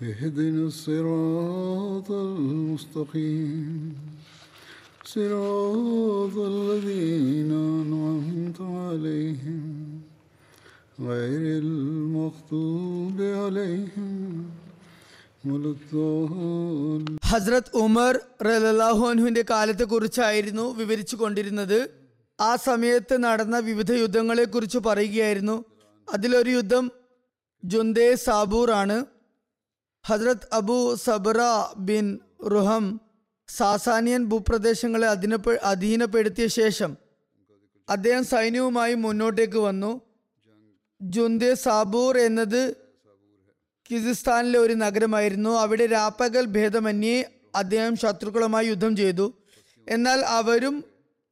اهدنا الصراط المستقيم صراط الذين أنعمت عليهم غير المغضوب عليهم ولا الضالين ഹസ്രത് ഉമർ റലാഹുവിന്റെ കാലത്തെ കുറിച്ചായിരുന്നു വിവരിച്ചു കൊണ്ടിരുന്നത് ആ സമയത്ത് നടന്ന വിവിധ യുദ്ധങ്ങളെ കുറിച്ച് പറയുകയായിരുന്നു അതിലൊരു യുദ്ധം ജുന്ദേ സാബൂർ ആണ് ഹസ്രത് അബു സബ്ര ബിൻ റുഹം സാസാനിയൻ ഭൂപ്രദേശങ്ങളെ അധീനപ്പെ അധീനപ്പെടുത്തിയ ശേഷം അദ്ദേഹം സൈന്യവുമായി മുന്നോട്ടേക്ക് വന്നു. ജുന്ദെ സാബൂർ എന്നത് കിസിസ്ഥാനിലെ ഒരു നഗരമായിരുന്നു. അവിടെ രാപ്പകൽ ഭേദമന്യേ അദ്ദേഹം ശത്രുക്കളുമായി യുദ്ധം ചെയ്തു. എന്നാൽ അവരും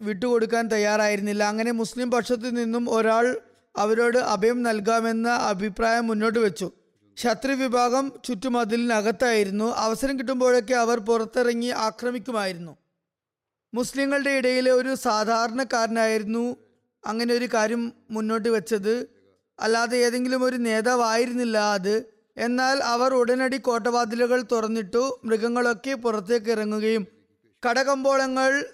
വിട്ടുകൊടുക്കാൻ തയ്യാറായിരുന്നില്ല. അങ്ങനെ മുസ്ലിം പക്ഷത്തു നിന്നും ഒരാൾ അവരോട് അഭയം നൽകാമെന്ന അഭിപ്രായം മുന്നോട്ട് വെച്ചു. ശത്രു വിഭാഗം ചുറ്റുമതിലിനകത്തായിരുന്നു. അവസരം കിട്ടുമ്പോഴൊക്കെ അവർ പുറത്തിറങ്ങി ആക്രമിക്കുമായിരുന്നു. മുസ്ലിങ്ങളുടെ ഇടയിലെ ഒരു സാധാരണക്കാരനായിരുന്നു അങ്ങനെ ഒരു കാര്യം മുന്നോട്ട് വെച്ചത്. അല്ലാതെ ഏതെങ്കിലും ഒരു നേതാവായിരുന്നില്ല അത്. എന്നാൽ അവർ ഉടനടി കോട്ടവാതിലുകൾ തുറന്നിട്ടു മൃഗങ്ങളൊക്കെ പുറത്തേക്ക് ഇറങ്ങുകയും കടകമ്പോളങ്ങൾ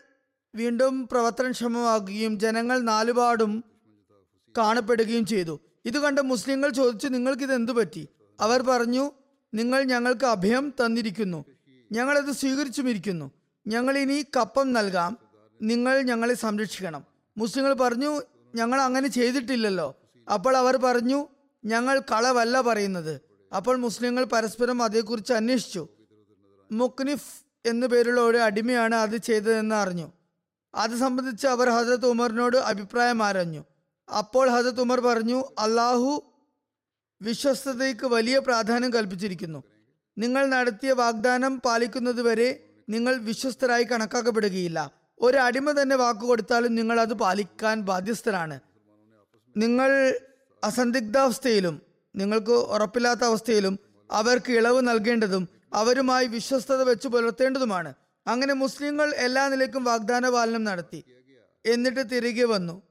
വീണ്ടും പ്രവർത്തനക്ഷമമാകുകയും ജനങ്ങൾ നാലുപാടും കാണപ്പെടുകയും ചെയ്തു. ഇത് കണ്ട മുസ്ലിങ്ങൾ ചോദിച്ചു നിങ്ങൾക്ക് ഇത് എന്തു പറ്റി? അവർ പറഞ്ഞു നിങ്ങൾ ഞങ്ങൾക്ക് അഭയം തന്നിരിക്കുന്നു. ഞങ്ങളത് സ്വീകരിച്ചുമിരിക്കുന്നു. ഞങ്ങൾ ഇനി കപ്പം നൽകാം. നിങ്ങൾ ഞങ്ങളെ സംരക്ഷിക്കണം. മുസ്ലിങ്ങൾ പറഞ്ഞു ഞങ്ങൾ അങ്ങനെ ചെയ്തിട്ടില്ലല്ലോ. അപ്പോൾ അവർ പറഞ്ഞു ഞങ്ങൾ കളവല്ല പറയുന്നത്. അപ്പോൾ മുസ്ലിങ്ങൾ പരസ്പരം അതേക്കുറിച്ച് അന്വേഷിച്ചു. മുക്നിഫ് എന്നു പേരുള്ള ഒരു അടിമയാണ് അത് ചെയ്തതെന്ന് അറിഞ്ഞു. അത് സംബന്ധിച്ച് അവർ ഹസരത് ഉമറിനോട് അഭിപ്രായം ആരഞ്ഞു. അപ്പോൾ ഹസരത് ഉമർ പറഞ്ഞു അള്ളാഹു വിശ്വസ്തതയ്ക്ക് വലിയ പ്രാധാന്യം കൽപ്പിച്ചിരിക്കുന്നു. നിങ്ങൾ നടത്തിയ വാഗ്ദാനം പാലിക്കുന്നതുവരെ നിങ്ങൾ വിശ്വസ്തരായി കണക്കാക്കപ്പെടുകയില്ല. ഒരു അടിമ തന്നെ വാക്കു കൊടുത്താലും നിങ്ങൾ അത് പാലിക്കാൻ ബാധ്യസ്ഥരാണ് നിങ്ങൾ അസന്ദിഗ്ധാവസ്ഥയിലും നിങ്ങൾക്ക് ഉറപ്പില്ലാത്ത അവസ്ഥയിലും അവർക്ക് ഇളവ് നൽകേണ്ടതും അവരുമായി വിശ്വസ്തത വെച്ച് പുലർത്തേണ്ടതുമാണ്. അങ്ങനെ മുസ്ലിങ്ങൾ എല്ലാ നിലയ്ക്കും വാഗ്ദാന പാലനം നടത്തി. എന്നിട്ട് തിരികെ വന്നു.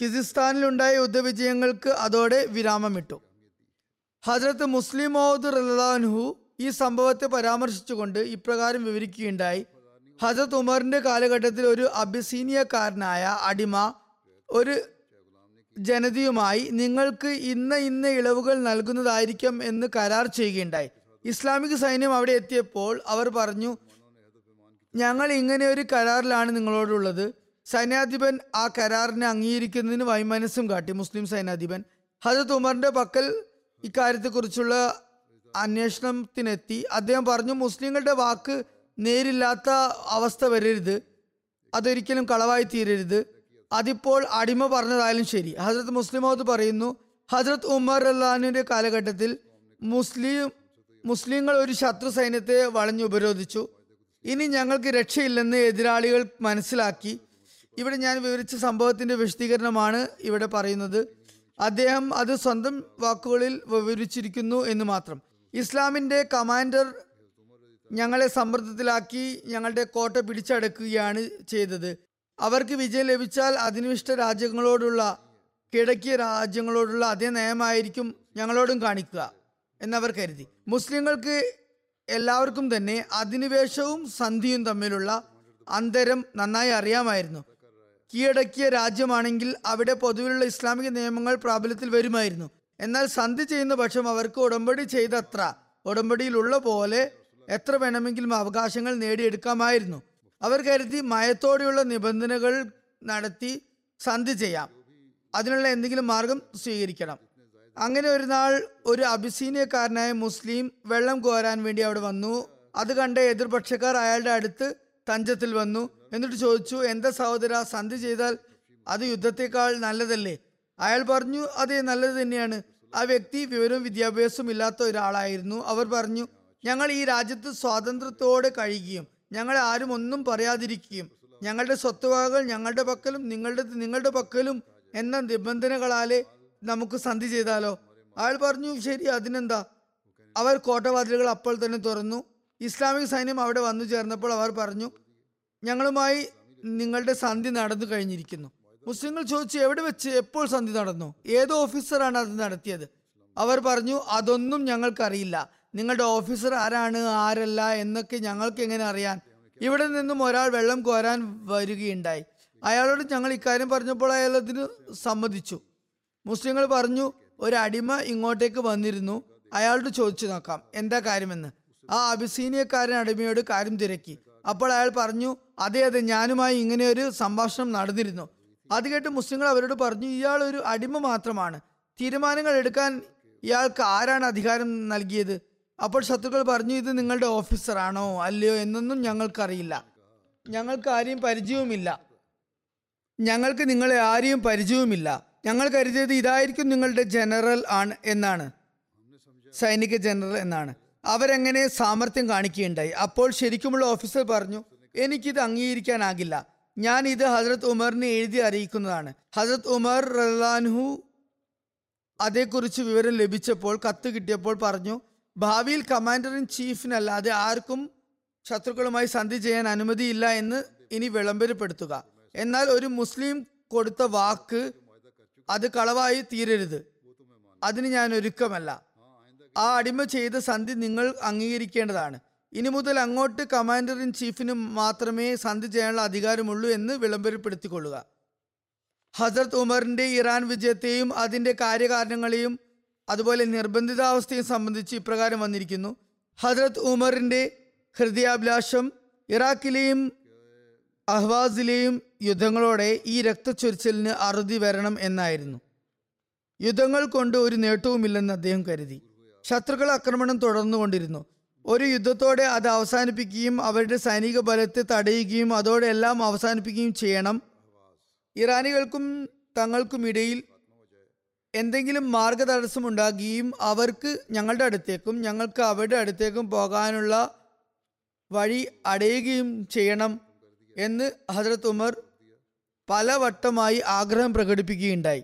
കിസിസ്ഥാനിലുണ്ടായ യുദ്ധവിജയങ്ങൾക്ക് അതോടെ വിരാമമിട്ടു. ഹജ്രത്ത് മുസ്ലിം മൗദ് റഹ്ലാൻഹു ഈ സംഭവത്തെ പരാമർശിച്ചുകൊണ്ട് ഇപ്രകാരം വിവരിക്കുകയുണ്ടായി. ഹജ്രത് ഉമറിന്റെ കാലഘട്ടത്തിൽ ഒരു അബിസീനിയക്കാരനായ അടിമ ഒരു ജനതയുമായി നിങ്ങൾക്ക് ഇന്ന ഇന്ന ഇളവുകൾ നൽകുന്നതായിരിക്കും എന്ന് കരാർ ചെയ്യുകയുണ്ടായി. ഇസ്ലാമിക സൈന്യം അവിടെ എത്തിയപ്പോൾ അവർ പറഞ്ഞു ഞങ്ങൾ ഇങ്ങനെ ഒരു കരാറിലാണ് നിങ്ങളോടുള്ളത്. സൈന്യാധിപൻ ആ കരാറിനെ അംഗീകരിക്കുന്നതിന് വൈമനസ്സും കാട്ടി. മുസ്ലിം സൈന്യാധിപൻ. ഹജത് ഉമറിന്റെ പക്കൽ ഇക്കാര്യത്തെക്കുറിച്ചുള്ള അന്വേഷണത്തിനെത്തി. അദ്ദേഹം പറഞ്ഞു മുസ്ലിങ്ങളുടെ വാക്ക് നേരില്ലാത്ത അവസ്ഥ വരരുത്. അതൊരിക്കലും കളവായി തീരരുത്. അതിപ്പോൾ അടിമ പറഞ്ഞതായാലും ശരി. ഹജ്രത് മുസ്ലിമോത് പറയുന്നു ഹജ്രത് ഉമർ അള്ളഹാനിന്റെ കാലഘട്ടത്തിൽ മുസ്ലിം മുസ്ലിങ്ങൾ ഒരു ശത്രു സൈന്യത്തെ വളഞ്ഞു ഉപരോധിച്ചു. ഇനി ഞങ്ങൾക്ക് രക്ഷയില്ലെന്ന് എതിരാളികൾ മനസ്സിലാക്കി. ഇവിടെ ഞാൻ വിവരിച്ച സംഭവത്തിന്റെ വിശദീകരണമാണ് ഇവിടെ പറയുന്നത്. അദ്ദേഹം അത് സ്വന്തം വാക്കുകളിൽ വിവരിച്ചിരിക്കുന്നു എന്ന് മാത്രം. ഇസ്ലാമിന്റെ കമാൻഡർ ഞങ്ങളെ സമ്മർദ്ദത്തിലാക്കി ഞങ്ങളുടെ കോട്ട പിടിച്ചടക്കുകയാണ് ചെയ്തത്. അവർക്ക് വിജയം ലഭിച്ചാൽ അധിനിവിഷ്ട രാജ്യങ്ങളോടുള്ള കിഴക്കിയ രാജ്യങ്ങളോടുള്ള അതേ നയമായിരിക്കും ഞങ്ങളോടും കാണിക്കുക എന്നവർ കരുതി. മുസ്ലിങ്ങൾക്ക് എല്ലാവർക്കും തന്നെ അധിനിവേശവും സന്ധിയും തമ്മിലുള്ള അന്തരം നന്നായി അറിയാമായിരുന്നു. കീഴടക്കിയ രാജ്യമാണെങ്കിൽ അവിടെ പൊതുവിലുള്ള ഇസ്ലാമിക നിയമങ്ങൾ പ്രാബല്യത്തിൽ വരുമായിരുന്നു. എന്നാൽ സന്ധി ചെയ്യുന്ന പക്ഷം അവർക്ക് ഉടമ്പടി ചെയ്തത്ര ഉടമ്പടിയിലുള്ള പോലെ എത്ര വേണമെങ്കിലും അവകാശങ്ങൾ നേടിയെടുക്കാമായിരുന്നു. അവർ കരുതി മയത്തോടെയുള്ള നിബന്ധനകൾ നടത്തി സന്ധി ചെയ്യാം. അതിനുള്ള എന്തെങ്കിലും മാർഗം സ്വീകരിക്കണം. അങ്ങനെ ഒരു നാൾ ഒരു അബിസീനിയക്കാരനായ മുസ്ലിം വെള്ളം കോരാൻ വേണ്ടി അവിടെ വന്നു. അത് കണ്ട എതിർപക്ഷക്കാർ അയാളുടെ അടുത്ത് തഞ്ചത്തിൽ വന്നു. എന്നിട്ട് ചോദിച്ചു എന്റെ സഹോദര സന്ധി ചെയ്താൽ അത് യുദ്ധത്തെക്കാൾ നല്ലതല്ലേ? അയാൾ പറഞ്ഞു അതെ നല്ലത് തന്നെയാണ്. ആ വ്യക്തി വിവരവും വിദ്യാഭ്യാസവും ഇല്ലാത്ത ഒരാളായിരുന്നു. അവർ പറഞ്ഞു ഞങ്ങൾ ഈ രാജ്യത്ത് സ്വാതന്ത്ര്യത്തോടെ കഴിയുകയും ഞങ്ങളെ ആരും ഒന്നും പറയാതിരിക്കുകയും ഞങ്ങളുടെ സ്വത്തുവകകൾ ഞങ്ങളുടെ പക്കലും നിങ്ങളുടെ നിങ്ങളുടെ പക്കലും എന്ന നിബന്ധനകളാലെ നമുക്ക് സന്ധി ചെയ്താലോ? അയാൾ പറഞ്ഞു ശരി അതിനെന്താ? അവർ കോട്ടവാതിലുകൾ അപ്പോൾ തന്നെ തുറന്നു. ഇസ്ലാമിക് സൈന്യം അവിടെ വന്നു ചേർന്നപ്പോൾ അവർ പറഞ്ഞു ഞങ്ങളുമായി നിങ്ങളുടെ സന്ധി നടന്നു കഴിഞ്ഞിരിക്കുന്നു. മുസ്ലിങ്ങൾ ചോദിച്ചു എവിടെ വെച്ച്? എപ്പോൾ സന്ധി നടന്നു? ഏത് ഓഫീസറാണ് അത് നടത്തിയത്? അവർ പറഞ്ഞു അതൊന്നും ഞങ്ങൾക്കറിയില്ല. നിങ്ങളുടെ ഓഫീസർ ആരാണ് ആരല്ല എന്നൊക്കെ ഞങ്ങൾക്ക് എങ്ങനെ അറിയാൻ? ഇവിടെ നിന്നും ഒരാൾ വെള്ളം കോരാൻ വരികയുണ്ടായി. അയാളോട് ഞങ്ങൾ ഇക്കാര്യം പറഞ്ഞപ്പോൾ അയാൾ അതിന് സമ്മതിച്ചു. മുസ്ലിങ്ങൾ പറഞ്ഞു ഒരു അടിമ ഇങ്ങോട്ടേക്ക് വന്നിരുന്നു. അയാളോട് ചോദിച്ചു നോക്കാം എന്താ കാര്യമെന്ന്. ആ അബിസീനിയക്കാരൻ അടിമയോട് കാര്യം തിരക്കി. അപ്പോൾ അയാൾ പറഞ്ഞു അതെ അതെ ഞാനുമായി ഇങ്ങനെ ഒരു സംഭാഷണം നടന്നിരുന്നു. അത് കേട്ട് മുസ്ലിങ്ങൾ അവരോട് പറഞ്ഞു ഇയാൾ ഒരു അടിമ മാത്രമാണ്. തീരുമാനങ്ങൾ എടുക്കാൻ ഇയാൾക്ക് ആരാണ് അധികാരം നൽകിയത്? അപ്പോൾ ശത്രുക്കൾ പറഞ്ഞു ഇത് നിങ്ങളുടെ ഓഫീസറാണോ? അല്ലയോ? എന്നൊന്നും ഞങ്ങൾക്കറിയില്ല. ഞങ്ങൾക്ക് ആരെയും പരിചയവുമില്ല. ഞങ്ങൾക്ക് നിങ്ങളെ ആരെയും പരിചയവുമില്ല. ഞങ്ങൾ കരുതിയത് ഇതായിരിക്കും നിങ്ങളുടെ ജനറൽ ആണ് എന്നാണ്. സൈനിക ജനറൽ എന്നാണ്. അവരെങ്ങനെ സാമർത്ഥ്യം കാണിക്കുകയുണ്ടായി? അപ്പോൾ ശരിക്കുമുള്ള ഓഫീസർ പറഞ്ഞു എനിക്കിത് അംഗീകരിക്കാനാകില്ല. ഞാൻ ഇത് ഹസരത് ഉമറിനെ എഴുതി അറിയിക്കുന്നതാണ്. ഹസരത് ഉമർ റഹ്ലാൻഹു അതേക്കുറിച്ച് വിവരം ലഭിച്ചപ്പോൾ കത്ത് കിട്ടിയപ്പോൾ പറഞ്ഞു ഭാവിയിൽ കമാൻഡർ ഇൻ ചീഫിനല്ലാതെ ആർക്കും ശത്രുക്കളുമായി സന്ധി ചെയ്യാൻ അനുമതിയില്ല എന്ന് ഇനി വിളംബരപ്പെടുത്തുക. എന്നാൽ ഒരു മുസ്ലിം കൊടുത്ത വാക്ക് അത് കളവായി തീരരുത്. അതിന് ഞാൻ ഒരുക്കമല്ല. ആ അടിമ ചെയ്ത സന്ധി നിങ്ങൾ അംഗീകരിക്കേണ്ടതാണ്. ഇനി മുതൽ അങ്ങോട്ട് കമാൻഡർ ഇൻ ചീഫിന് മാത്രമേ സന്ധി ചെയ്യാനുള്ള അധികാരമുള്ളൂ എന്ന് വിളംബരപ്പെടുത്തിക്കൊള്ളുക. ഹസരത് ഉമറിന്റെ ഇറാൻ വിജയത്തെയും അതിന്റെ കാര്യകാരണങ്ങളെയും അതുപോലെ നിർബന്ധിതാവസ്ഥയും സംബന്ധിച്ച് ഇപ്രകാരം വന്നിരിക്കുന്നു. ഹസരത് ഉമറിന്റെ ഹൃദയാഭിലാഷം ഇറാഖിലെയും അഹ്വാസിലെയും യുദ്ധങ്ങളോടെ ഈ രക്തച്ചൊരിച്ചിലിന് അറുതി വരണം എന്നായിരുന്നു. യുദ്ധങ്ങൾ കൊണ്ട് ഒരു നേട്ടവുമില്ലെന്ന് അദ്ദേഹം കരുതി. ശത്രുക്കൾ ആക്രമണം തുടർന്നുകൊണ്ടിരുന്നു. ഒരു യുദ്ധത്തോടെ അത് അവസാനിപ്പിക്കുകയും അവരുടെ സൈനിക ബലത്തെ തടയുകയും അതോടെ എല്ലാം അവസാനിപ്പിക്കുകയും ചെയ്യണം. ഇറാനികൾക്കും തങ്ങൾക്കുമിടയിൽ എന്തെങ്കിലും മാർഗതടസ്സം ഉണ്ടാകുകയും അവർക്ക് ഞങ്ങളുടെ അടുത്തേക്കും ഞങ്ങൾക്ക് അവരുടെ അടുത്തേക്കും പോകാനുള്ള വഴി അടയുകയും ചെയ്യണം എന്ന് ഹജ്രത് ഉമർ പലവട്ടമായി ആഗ്രഹം പ്രകടിപ്പിക്കുകയുണ്ടായി.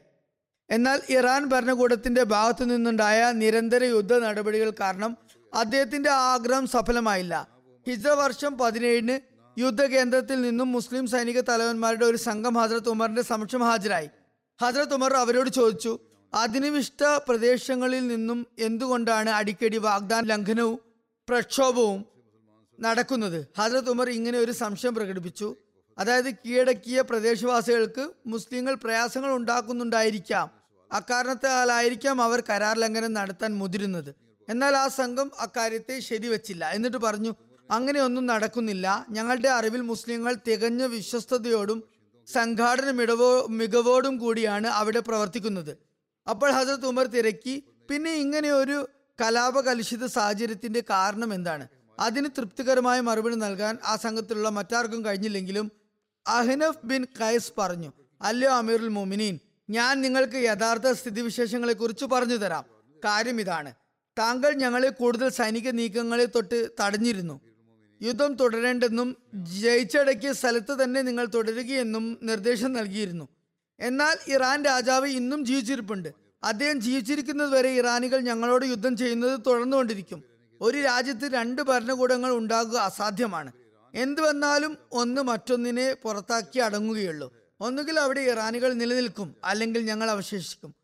എന്നാൽ ഇറാൻ ഭരണകൂടത്തിന്റെ ഭാഗത്തു നിന്നുണ്ടായ നിരന്തര യുദ്ധ നടപടികൾ കാരണം അദ്ദേഹത്തിന്റെ ആഗ്രഹം സഫലമായില്ല. ഹിജ്ര വർഷം പതിനേഴിന് യുദ്ധകേന്ദ്രത്തിൽ നിന്നും മുസ്ലിം സൈനിക തലവന്മാരുടെ ഒരു സംഘം ഹജ്രത് ഉമറിന്റെ സമക്ഷം ഹാജരായി. ഹജ്രത് ഉമർ അവരോട് ചോദിച്ചു അധിനിവിഷ്ട പ്രദേശങ്ങളിൽ നിന്നും എന്തുകൊണ്ടാണ് അടിക്കടി വാഗ്ദാന ലംഘനവും പ്രക്ഷോഭവും നടക്കുന്നത്? ഹജ്രത് ഉമർ ഇങ്ങനെ ഒരു സംശയം പ്രകടിപ്പിച്ചു. അതായത് കീഴടക്കിയ പ്രദേശവാസികൾക്ക് മുസ്ലിങ്ങൾ പ്രയാസങ്ങൾ ഉണ്ടാക്കുന്നുണ്ടായിരിക്കാം. അക്കാരണത്താലായിരിക്കാം അവർ കരാർ ലംഘനം നടത്താൻ മുതിരുന്നത്. എന്നാൽ ആ സംഘം അക്കാര്യത്തെ ശരിവച്ചില്ല. എന്നിട്ട് പറഞ്ഞു അങ്ങനെയൊന്നും നടക്കുന്നില്ല. ഞങ്ങളുടെ അറിവിൽ മുസ്ലിങ്ങൾ തികഞ്ഞ വിശ്വസ്തയോടും സംഘാടന മിടവോ മികവോടും കൂടിയാണ് അവിടെ പ്രവർത്തിക്കുന്നത്. അപ്പോൾ ഹസരത് ഉമർ തിരക്കി പിന്നെ ഇങ്ങനെ ഒരു കലാപകലുഷിത സാഹചര്യത്തിന്റെ കാരണം എന്താണ്? അതിന് തൃപ്തികരമായ മറുപടി നൽകാൻ ആ സംഘത്തിലുള്ള മറ്റാർക്കും കഴിഞ്ഞില്ലെങ്കിലും അഹ്നഫ് ബിൻ കൈസ് പറഞ്ഞു അല്ലയോ അമീറുൽ മോമിനീൻ ഞാൻ നിങ്ങൾക്ക് യഥാർത്ഥ സ്ഥിതിവിശേഷങ്ങളെ കുറിച്ച് പറഞ്ഞു തരാം. കാര്യം ഇതാണ്. താങ്കൾ ഞങ്ങളെ കൂടുതൽ സൈനിക നീക്കങ്ങളെ തൊട്ട് തടഞ്ഞിരുന്നു. യുദ്ധം തുടരേണ്ടെന്നും ജയിച്ചടക്കിയ സ്ഥലത്ത് തന്നെ നിങ്ങൾ തുടരുകയെന്നും നിർദ്ദേശം നൽകിയിരുന്നു. എന്നാൽ ഇറാൻ രാജാവ് ഇന്നും ജീവിച്ചിരിപ്പുണ്ട്. അദ്ദേഹം ജീവിച്ചിരിക്കുന്നത് വരെ ഇറാനികൾ ഞങ്ങളോട് യുദ്ധം ചെയ്യുന്നത് തുടർന്നുകൊണ്ടിരിക്കും. ഒരു രാജ്യത്ത് രണ്ട് ഭരണകൂടങ്ങൾ ഉണ്ടാകുക അസാധ്യമാണ്. എന്തു വന്നാലും ഒന്ന് മറ്റൊന്നിനെ പുറത്താക്കി അടങ്ങുകയുള്ളൂ. ഒന്നുകിൽ അവിടെ ഇറാനികൾ നിലനിൽക്കും അല്ലെങ്കിൽ ഞങ്ങൾ അവശേഷിക്കും.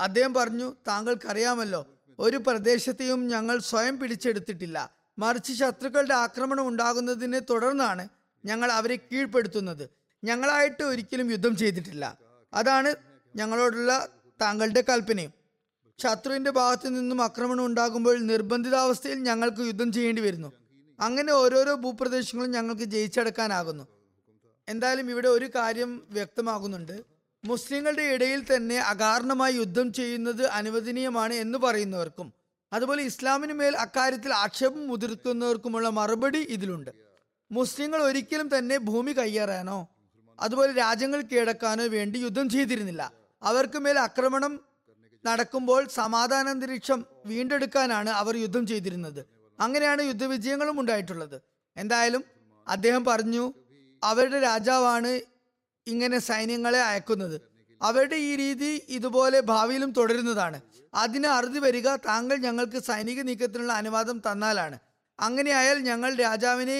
അദ്ദേഹം പറഞ്ഞു താങ്കൾക്കറിയാമല്ലോ ഒരു പ്രദേശത്തെയും ഞങ്ങൾ സ്വയം പിടിച്ചെടുത്തിട്ടില്ല. മറിച്ച് ശത്രുക്കളുടെ ആക്രമണം ഉണ്ടാകുന്നതിനെ തുടർന്നാണ് ഞങ്ങൾ അവരെ കീഴ്പ്പെടുത്തുന്നത്. ഞങ്ങളായിട്ട് ഒരിക്കലും യുദ്ധം ചെയ്തിട്ടില്ല. അതാണ് ഞങ്ങളോടുള്ള താങ്കളുടെ കൽപ്പനയും. ശത്രുവിന്റെ ഭാഗത്തു നിന്നും ആക്രമണം ഉണ്ടാകുമ്പോൾ നിർബന്ധിതാവസ്ഥയിൽ ഞങ്ങൾക്ക് യുദ്ധം ചെയ്യേണ്ടി വരുന്നു. അങ്ങനെ ഓരോരോ ഭൂപ്രദേശങ്ങളും ഞങ്ങൾക്ക് ജയിച്ചടക്കാനാകുന്നു. എന്തായാലും ഇവിടെ ഒരു കാര്യം വ്യക്തമാകുന്നുണ്ട്. മുസ്ലിങ്ങളുടെ ഇടയിൽ തന്നെ അകാരണമായി യുദ്ധം ചെയ്യുന്നത് അനുവദനീയമാണ് എന്ന് പറയുന്നവർക്കും അതുപോലെ ഇസ്ലാമിന് മേൽ അക്കാര്യത്തിൽ ആക്ഷേപം മുതിർക്കുന്നവർക്കുമുള്ള മറുപടി ഇതിലുണ്ട്. മുസ്ലിങ്ങൾ ഒരിക്കലും തന്നെ ഭൂമി കയ്യേറാനോ അതുപോലെ രാജ്യങ്ങൾ കീഴടക്കാനോ വേണ്ടി യുദ്ധം ചെയ്തിരുന്നില്ല. അവർക്ക് മേൽ ആക്രമണം നടക്കുമ്പോൾ സമാധാനാന്തരീക്ഷം വീണ്ടെടുക്കാനാണ് അവർ യുദ്ധം ചെയ്തിരുന്നത്. അങ്ങനെയാണ് യുദ്ധവിജയങ്ങളും ഉണ്ടായിട്ടുള്ളത്. എന്തായാലും അദ്ദേഹം പറഞ്ഞു അവരുടെ രാജാവാണ് ഇങ്ങനെ സൈന്യങ്ങളെ അയക്കുന്നത്. അവരുടെ ഈ രീതി ഇതുപോലെ ഭാവിയിലും തുടരുന്നതാണ്. അതിന് അറുതി വരിക താങ്കൾ ഞങ്ങൾക്ക് സൈനിക നീക്കത്തിനുള്ള അനുവാദം തന്നാലാണ്. അങ്ങനെയായാൽ ഞങ്ങൾ രാജാവിനെ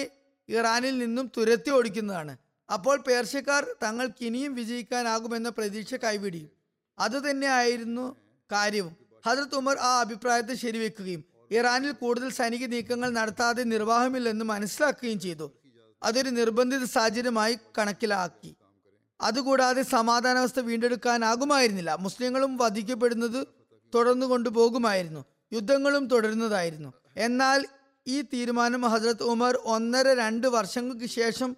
ഇറാനിൽ നിന്നും തുരത്തി ഓടിക്കുന്നതാണ്. അപ്പോൾ പേർഷ്യക്കാർ തങ്ങൾക്ക് ഇനിയും വിജയിക്കാനാകുമെന്ന പ്രതീക്ഷ കൈവിടിയും. അതുതന്നെയായിരുന്നു കാര്യവും. ഹജറത് ഉമർ ആ അഭിപ്രായത്തെ ശരിവെക്കുകയും ഇറാനിൽ കൂടുതൽ സൈനിക നീക്കങ്ങൾ നടത്താതെ നിർവാഹമില്ലെന്ന് മനസ്സിലാക്കുകയും ചെയ്തു. അതൊരു നിർബന്ധിത സാഹചര്യമായി കണക്കിലാക്കി. അതുകൂടാതെ സമാധാനാവസ്ഥ വീണ്ടെടുക്കാനാകുമായിരുന്നില്ല. മുസ്ലിങ്ങളും വധിക്കപ്പെടുന്നത് തുടർന്നു കൊണ്ടുപോകുമായിരുന്നു. യുദ്ധങ്ങളും തുടരുന്നതായിരുന്നു. എന്നാൽ ഈ തീരുമാനം ഹസ്രത് ഉമർ ഒന്നര രണ്ട് വർഷങ്ങൾക്ക് ശേഷം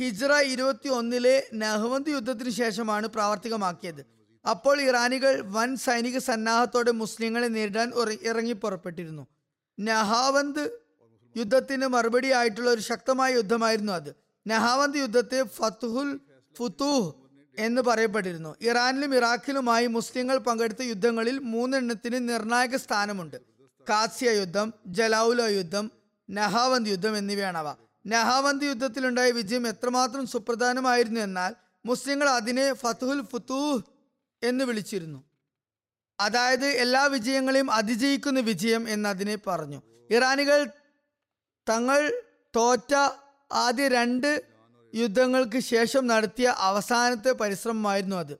ഹിജ്റ ഇരുപത്തി ഒന്നിലെ നെഹ്വന്ത് യുദ്ധത്തിന് ശേഷമാണ് പ്രാവർത്തികമാക്കിയത്. അപ്പോൾ ഇറാനികൾ വൻ സൈനിക സന്നാഹത്തോടെ മുസ്ലിങ്ങളെ നേരിടാൻ ഇറങ്ങി പുറപ്പെട്ടിരുന്നു. നഹാവന്ത് യുദ്ധത്തിന് മറുപടിയായിട്ടുള്ള ഒരു ശക്തമായ യുദ്ധമായിരുന്നു അത്. നഹാവന്ത് യുദ്ധത്തെ ഫത്തുഹുൽ ഫുത്തൂഹ് എന്ന് പറയപ്പെട്ടിരുന്നു. ഇറാനിലും ഇറാഖിലുമായി മുസ്ലിങ്ങൾ പങ്കെടുത്ത യുദ്ധങ്ങളിൽ മൂന്നെണ്ണത്തിന് നിർണായക സ്ഥാനമുണ്ട്. കാസിയ യുദ്ധം ജലൌല യുദ്ധം നഹാവന്ത് യുദ്ധം എന്നിവയാണവ. നഹാവന്ത് യുദ്ധത്തിലുണ്ടായ വിജയം എത്രമാത്രം സുപ്രധാനമായിരുന്നു എന്നാൽ മുസ്ലിങ്ങൾ അതിനെ ഫത്തുഹുൽ ഫുത്തൂഹ് എന്ന് വിളിച്ചിരുന്നു. അതായത് എല്ലാ വിജയങ്ങളെയും അതിജയിക്കുന്ന വിജയം എന്നതിനെ പറഞ്ഞു. ഇറാനികൾ തങ്ങൾ തോറ്റ ആദ്യ രണ്ട് യുദ്ധങ്ങൾക്ക് ശേഷം നടത്തിയ അവസാനത്തെ പരിശ്രമമായിരുന്നു അത്.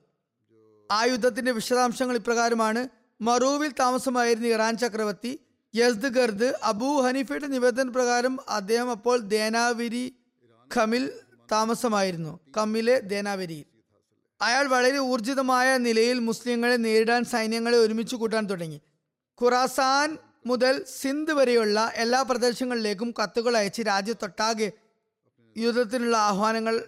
ആ യുദ്ധത്തിന്റെ വിശദാംശങ്ങൾ ഇപ്രകാരമാണ്. മറൂവിൽ താമസമായിരുന്ന ഇറാൻ ചക്രവർത്തി യസ്ദ് ഗർദ് അബൂ ഹനീഫയുടെ നിവേദന പ്രകാരം അദ്ദേഹം അപ്പോൾ ദേനാവിരി ഖമിൽ താമസമായിരുന്നു. കമ്മിലെ ദേനാവിരിയിൽ അയാൾ വളരെ ഊർജിതമായ നിലയിൽ മുസ്ലിങ്ങളെ നേരിടാൻ സൈന്യങ്ങളെ ഒരുമിച്ച് കൂട്ടാൻ തുടങ്ങി. ഖുറാസാൻ മുതൽ സിന്ധ് വരെയുള്ള എല്ലാ പ്രദേശങ്ങളിലേക്കും കത്തുകൾ അയച്ച് രാജ്യത്തൊട്ടാകെ യുദ്ധത്തിനുള്ള ആഹ്വാനങ്ങൾ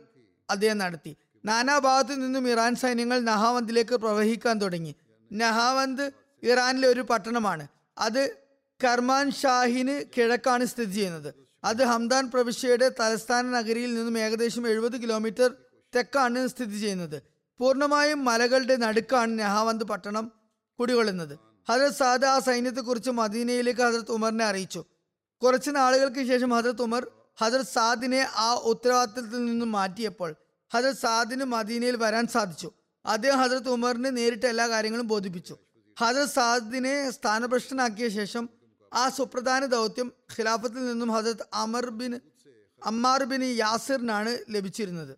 അദ്ദേഹം നടത്തി. നാനാഭാഗത്തു നിന്നും ഇറാൻ സൈന്യങ്ങൾ നഹാവന്തിലേക്ക് പ്രവഹിക്കാൻ തുടങ്ങി. നഹാവന്ത് ഇറാനിലെ ഒരു പട്ടണമാണ്. അത് കർമാൻ ഷാഹിന് കിഴക്കാണ് സ്ഥിതി ചെയ്യുന്നത്. അത് ഹംദാൻ പ്രവിശ്യയുടെ തലസ്ഥാന നഗരിയിൽ നിന്നും ഏകദേശം എഴുപത് കിലോമീറ്റർ തെക്കാണ് സ്ഥിതി ചെയ്യുന്നത്. പൂർണമായും മലകളുടെ നടുക്കാണ് നഹാവന്ത് പട്ടണം കുടികൊള്ളുന്നത്. ഹജരത് സാദ് ആ സൈന്യത്തെക്കുറിച്ച് മദീനയിലേക്ക് ഹജരത് ഉമറിനെ അറിയിച്ചു. കുറച്ച് നാളുകൾക്ക് ശേഷം ഹജരത് ഉമർ ഹജരത് സാദിനെ ആ ഉത്തരവാദിത്തത്തിൽ നിന്നും മാറ്റിയപ്പോൾ ഹജരത് സാദിന് മദീനയിൽ വരാൻ സാധിച്ചു. അദ്ദേഹം ഹജരത് ഉമറിനെ നേരിട്ട് എല്ലാ കാര്യങ്ങളും ബോധിപ്പിച്ചു. ഹജരത് സാദിനെ സ്ഥാനഭ്രഷ്ടനാക്കിയ ശേഷം ആ സുപ്രധാന ദൗത്യം ഖിലാഫത്തിൽ നിന്നും ഹജരത് അമർ ബിൻ അമ്മാർ ബിൻ യാസിറിനാണ് ലഭിച്ചിരുന്നത്.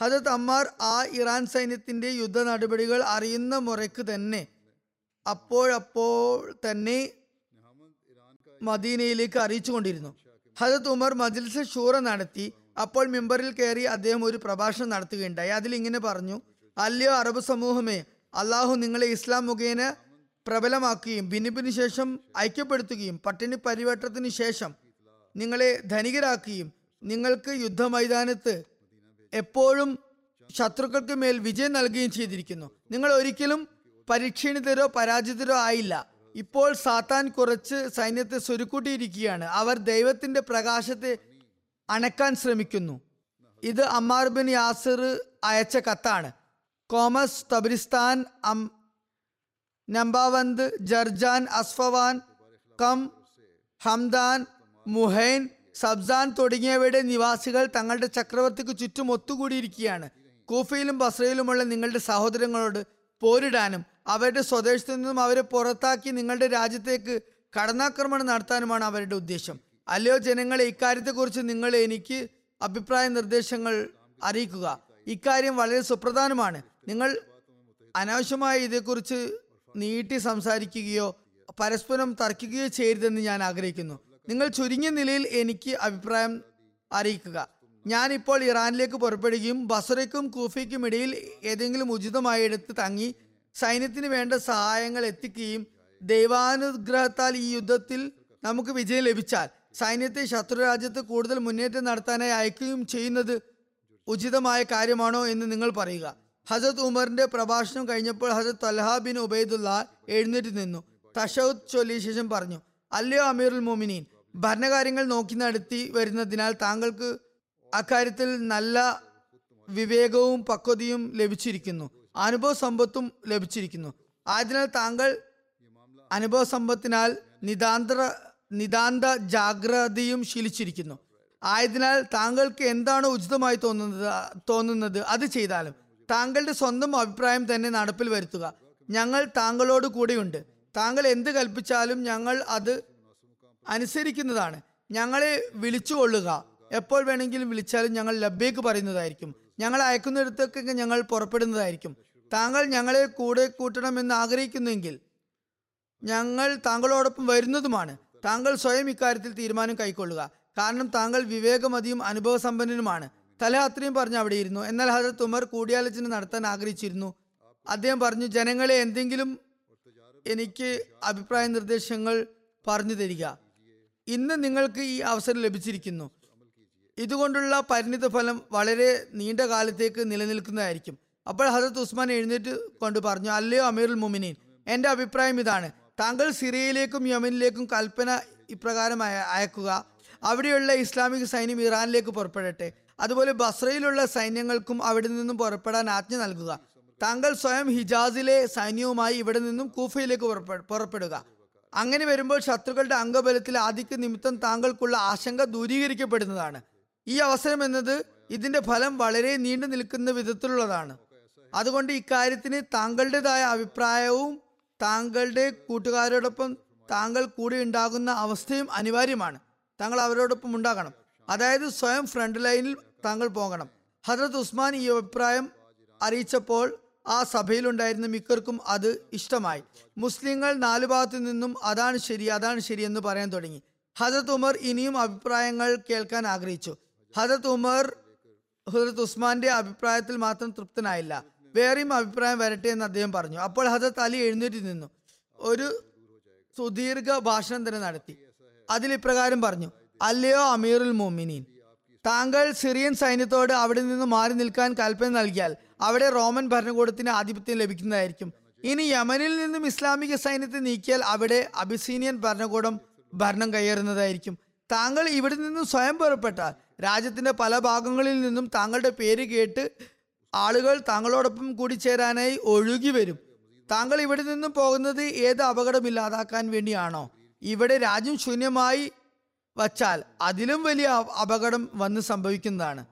ഹജരത് അമ്മാർ ആ ഇറാൻ സൈന്യത്തിന്റെ യുദ്ധ നടപടികൾ അറിയുന്ന മുറയ്ക്ക് തന്നെ അപ്പോഴപ്പോൾ തന്നെ മദീനയിലേക്ക് അറിയിച്ചുകൊണ്ടിരുന്നു. ഹജത് ഉമർ മജിൽസ് ഷൂറ നടത്തി. അപ്പോൾ മിമ്പറിൽ കയറി അദ്ദേഹം ഒരു പ്രഭാഷണം നടത്തുകയുണ്ടായി. അതിൽ ഇങ്ങനെ പറഞ്ഞു അല്ലയോ അറബ് സമൂഹമേ അള്ളാഹു നിങ്ങളെ ഇസ്ലാം മുഖേന പ്രബലമാക്കുകയും ഭിന്നിപ്പിന് ശേഷം ഐക്യപ്പെടുത്തുകയും പട്ടിണി പരിവട്ടത്തിന് ശേഷം നിങ്ങളെ ധനികരാക്കുകയും നിങ്ങൾക്ക് യുദ്ധമൈതാനത്ത് എപ്പോഴും ശത്രുക്കൾക്ക് മേൽ വിജയം നൽകുകയും ചെയ്തിരിക്കുന്നു. നിങ്ങൾ ഒരിക്കലും പരീക്ഷണിതരോ പരാജിതരോ ആയില്ല. ഇപ്പോൾ സാത്താൻ കുറച്ച് സൈന്യത്തെ സ്വരുക്കൂട്ടിയിരിക്കുകയാണ്. അവർ ദൈവത്തിന്റെ പ്രകാശത്തെ അണക്കാൻ ശ്രമിക്കുന്നു. ഇത് അമ്മാർ ബിൻ യാസിർ അയച്ച കത്താണ്. കോമസ് തബരിസ്ഥാൻ അം നമ്പാവന്ത് ജർജാൻ അസ്ഫവാൻ കം ഹംദാൻ മുഹൈൻ സബ്സാൻ തുടങ്ങിയവയുടെ നിവാസികൾ തങ്ങളുടെ ചക്രവർത്തിക്ക് ചുറ്റും ഒത്തുകൂടിയിരിക്കുകയാണ്. കൂഫയിലും ബസ്രയിലുമുള്ള നിങ്ങളുടെ സഹോദരങ്ങളോട് പോരിടാനും അവരുടെ സ്വദേശത്തു നിന്നും അവരെ പുറത്താക്കി നിങ്ങളുടെ രാജ്യത്തേക്ക് കടന്നാക്രമണം നടത്താനുമാണ് അവരുടെ ഉദ്ദേശം. അല്ലയോ ജനങ്ങളെ ഇക്കാര്യത്തെക്കുറിച്ച് നിങ്ങൾ എനിക്ക് അഭിപ്രായ നിർദ്ദേശങ്ങൾ അറിയിക്കുക. ഇക്കാര്യം വളരെ സുപ്രധാനമാണ്. നിങ്ങൾ അനാവശ്യമായി ഇതേക്കുറിച്ച് നീട്ടി സംസാരിക്കുകയോ പരസ്പരം തർക്കിക്കുകയോ ചെയ്യരുതെന്ന് ഞാൻ ആഗ്രഹിക്കുന്നു. നിങ്ങൾ ചുരുങ്ങിയ നിലയിൽ എനിക്ക് അഭിപ്രായം അറിയിക്കുക. ഞാൻ ഇപ്പോൾ ഇറാനിലേക്ക് പുറപ്പെടുകയും ബസറയ്ക്കും കൂഫയ്ക്കും ഇടയിൽ ഏതെങ്കിലും ഉചിതമായ ഇടത്ത് തങ്ങി സൈന്യത്തിന് വേണ്ട സഹായങ്ങൾ എത്തിക്കുകയും ദൈവാനുഗ്രഹത്താൽ ഈ യുദ്ധത്തിൽ നമുക്ക് വിജയം ലഭിച്ചാൽ സൈന്യത്തെ ശത്രു രാജ്യത്ത് കൂടുതൽ മുന്നേറ്റം നടത്താനായി അയക്കുകയും ചെയ്യുന്നത് ഉചിതമായ കാര്യമാണോ എന്ന് നിങ്ങൾ പറയുക. ഹസത് ഉമറിന്റെ പ്രഭാഷണം കഴിഞ്ഞപ്പോൾ ഹസത് തൽഹ ബിൻ ഉബൈദുല്ല എഴുന്നേറ്റ് നിന്നു. തഷൌദ് ചൊല്ലിയ ശേഷം പറഞ്ഞു അല്ലയോ അമീറുൽ മോമിനീൻ ഭരണകാര്യങ്ങൾ നോക്കി നടത്തി വരുന്നതിനാൽ താങ്കൾക്ക് അക്കാര്യത്തിൽ നല്ല വിവേകവും പക്വതയും ലഭിച്ചിരിക്കുന്നു. അനുഭവ സമ്പത്തും ലഭിച്ചിരിക്കുന്നു. ആയതിനാൽ താങ്കൾ അനുഭവ സമ്പത്തിനാൽ നിതാന്ത നിതാന്ത ജാഗ്രതയും ശീലിച്ചിരിക്കുന്നു. ആയതിനാൽ താങ്കൾക്ക് എന്താണ് ഉചിതമായി തോന്നുന്നത് തോന്നുന്നത്? അത് ചെയ്താലും. താങ്കളുടെ സ്വന്തം അഭിപ്രായം തന്നെ നടപ്പിൽ വരുത്തുക. ഞങ്ങൾ താങ്കളോട് കൂടെയുണ്ട്. താങ്കൾ എന്ത് കൽപ്പിച്ചാലും ഞങ്ങൾ അത് അനുസരിക്കുന്നതാണ്. ഞങ്ങളെ വിളിച്ചുകൊള്ളുക. എപ്പോൾ വേണമെങ്കിലും വിളിച്ചാലും ഞങ്ങൾ ലബ്ബേക്ക് പറയുന്നതായിരിക്കും. ഞങ്ങൾ അയക്കുന്നിടത്തൊക്കെ ഞങ്ങൾ പുറപ്പെടുന്നതായിരിക്കും. താങ്കൾ ഞങ്ങളെ കൂടെ കൂട്ടണമെന്ന് ആഗ്രഹിക്കുന്നുവെങ്കിൽ ഞങ്ങൾ താങ്കളോടൊപ്പം വരുന്നതുമാണ്. താങ്കൾ സ്വയം ഇക്കാര്യത്തിൽ തീരുമാനം കൈക്കൊള്ളുക. കാരണം താങ്കൾ വിവേകമതിയും അനുഭവസമ്പന്നനുമാണ്. തല അത്രയും പറഞ്ഞ് അവിടെ ഇരുന്നു. എന്നാൽ ഹജറത്ത് ഉമർ കൂടിയാലോചന നടത്താൻ ആഗ്രഹിച്ചിരുന്നു. അദ്ദേഹം പറഞ്ഞു ജനങ്ങളെ എന്തെങ്കിലും എനിക്ക് അഭിപ്രായ നിർദ്ദേശങ്ങൾ പറഞ്ഞു തരിക. ഇന്ന് നിങ്ങൾക്ക് ഈ അവസരം ലഭിച്ചിരിക്കുന്നു. ഇതുകൊണ്ടുള്ള പരിണിത ഫലം വളരെ നീണ്ട കാലത്തേക്ക് നിലനിൽക്കുന്നതായിരിക്കും. അപ്പോൾ ഹസരത്ത് ഉസ്മാൻ എഴുന്നേറ്റ് കൊണ്ട് പറഞ്ഞു അല്ലയോ അമീറുൽ മുമിനീൻ എന്റെ അഭിപ്രായം ഇതാണ്. താങ്കൾ സിറിയയിലേക്കും യമനിലേക്കും കൽപ്പന ഇപ്രകാരം അയക്കുക. അവിടെയുള്ള ഇസ്ലാമിക സൈന്യം ഇറാനിലേക്ക് പുറപ്പെടട്ടെ. അതുപോലെ ബസ്രയിലുള്ള സൈന്യങ്ങൾക്കും അവിടെ നിന്നും പുറപ്പെടാൻ ആജ്ഞ നൽകുക. താങ്കൾ സ്വയം ഹിജാസിലെ സൈന്യവുമായി ഇവിടെ നിന്നും കൂഫയിലേക്ക് പുറപ്പെടുക. അങ്ങനെ വരുമ്പോൾ ശത്രുക്കളുടെ അംഗബലത്തിൽ ആദിക്ക് നിമിത്തം താങ്കൾക്കുള്ള ആശങ്ക ദൂരീകരിക്കപ്പെടുന്നതാണ്. ഈ അവസരം എന്നത് ഇതിന്റെ ഫലം വളരെ നീണ്ടു നിൽക്കുന്ന വിധത്തിലുള്ളതാണ്. അതുകൊണ്ട് ഇക്കാര്യത്തിന് താങ്കളുടേതായ അഭിപ്രായവും താങ്കളുടെ കൂട്ടുകാരോടൊപ്പം താങ്കൾ കൂടെ ഉണ്ടാകുന്ന അവസ്ഥയും അനിവാര്യമാണ്. താങ്കൾ അവരോടൊപ്പം ഉണ്ടാകണം. അതായത് സ്വയം ഫ്രണ്ട് ലൈനിൽ താങ്കൾ പോകണം. ഹജ്രത് ഉസ്മാൻ ഈ അഭിപ്രായം അറിയിച്ചപ്പോൾ ആ സഭയിലുണ്ടായിരുന്ന മിക്കർക്കും അത് ഇഷ്ടമായി. മുസ്ലിങ്ങൾ നാലു ഭാഗത്തു നിന്നും അതാണ് ശരി അതാണ് ശരി എന്ന് പറയാൻ തുടങ്ങി. ഹജത് ഉമർ ഇനിയും അഭിപ്രായങ്ങൾ കേൾക്കാൻ ആഗ്രഹിച്ചു. ഹജത് ഉമർ ഹജറത് ഉസ്മാന്റെ അഭിപ്രായത്തിൽ മാത്രം തൃപ്തനായില്ല. വേറെയും അഭിപ്രായം വരട്ടെ എന്ന് അദ്ദേഹം പറഞ്ഞു. അപ്പോൾ ഹജറത് അലി എഴുന്നേറ്റ് നിന്നു. ഒരു സുദീർഘ ഭാഷണം തന്നെ നടത്തി. അതിൽ ഇപ്രകാരം പറഞ്ഞു. അല്ലയോ അമീറുൽ മോമിനീൻ താങ്കൾ സിറിയൻ സൈന്യത്തോട് അവിടെ നിന്ന് മാറി നിൽക്കാൻ കൽപ്പന നൽകിയാൽ അവിടെ റോമൻ ഭരണകൂടത്തിന് ആധിപത്യം ലഭിക്കുന്നതായിരിക്കും. ഇനി യമനിൽ നിന്നും ഇസ്ലാമിക സൈന്യത്തെ നീക്കിയാൽ അവിടെ അബിസീനിയൻ ഭരണകൂടം ഭരണം കയ്യേറുന്നതായിരിക്കും താങ്കൾ ഇവിടെ നിന്നും സ്വയം പുറപ്പെട്ടാൽ രാജ്യത്തിന്റെ പല ഭാഗങ്ങളിൽ നിന്നും താങ്കളുടെ പേര് കേട്ട് ആളുകൾ താങ്കളോടൊപ്പം കൂടി ചേരാനായി ഒഴുകി വരും. താങ്കൾ ഇവിടെ നിന്നും പോകുന്നത് ഏത് അപകടമില്ലാതാക്കാൻ വേണ്ടിയാണോ? ഇവിടെ രാജ്യം ശൂന്യമായി വച്ചാൽ അതിലും വലിയ അപകടം വന്ന് സംഭവിക്കുന്നതാണ്.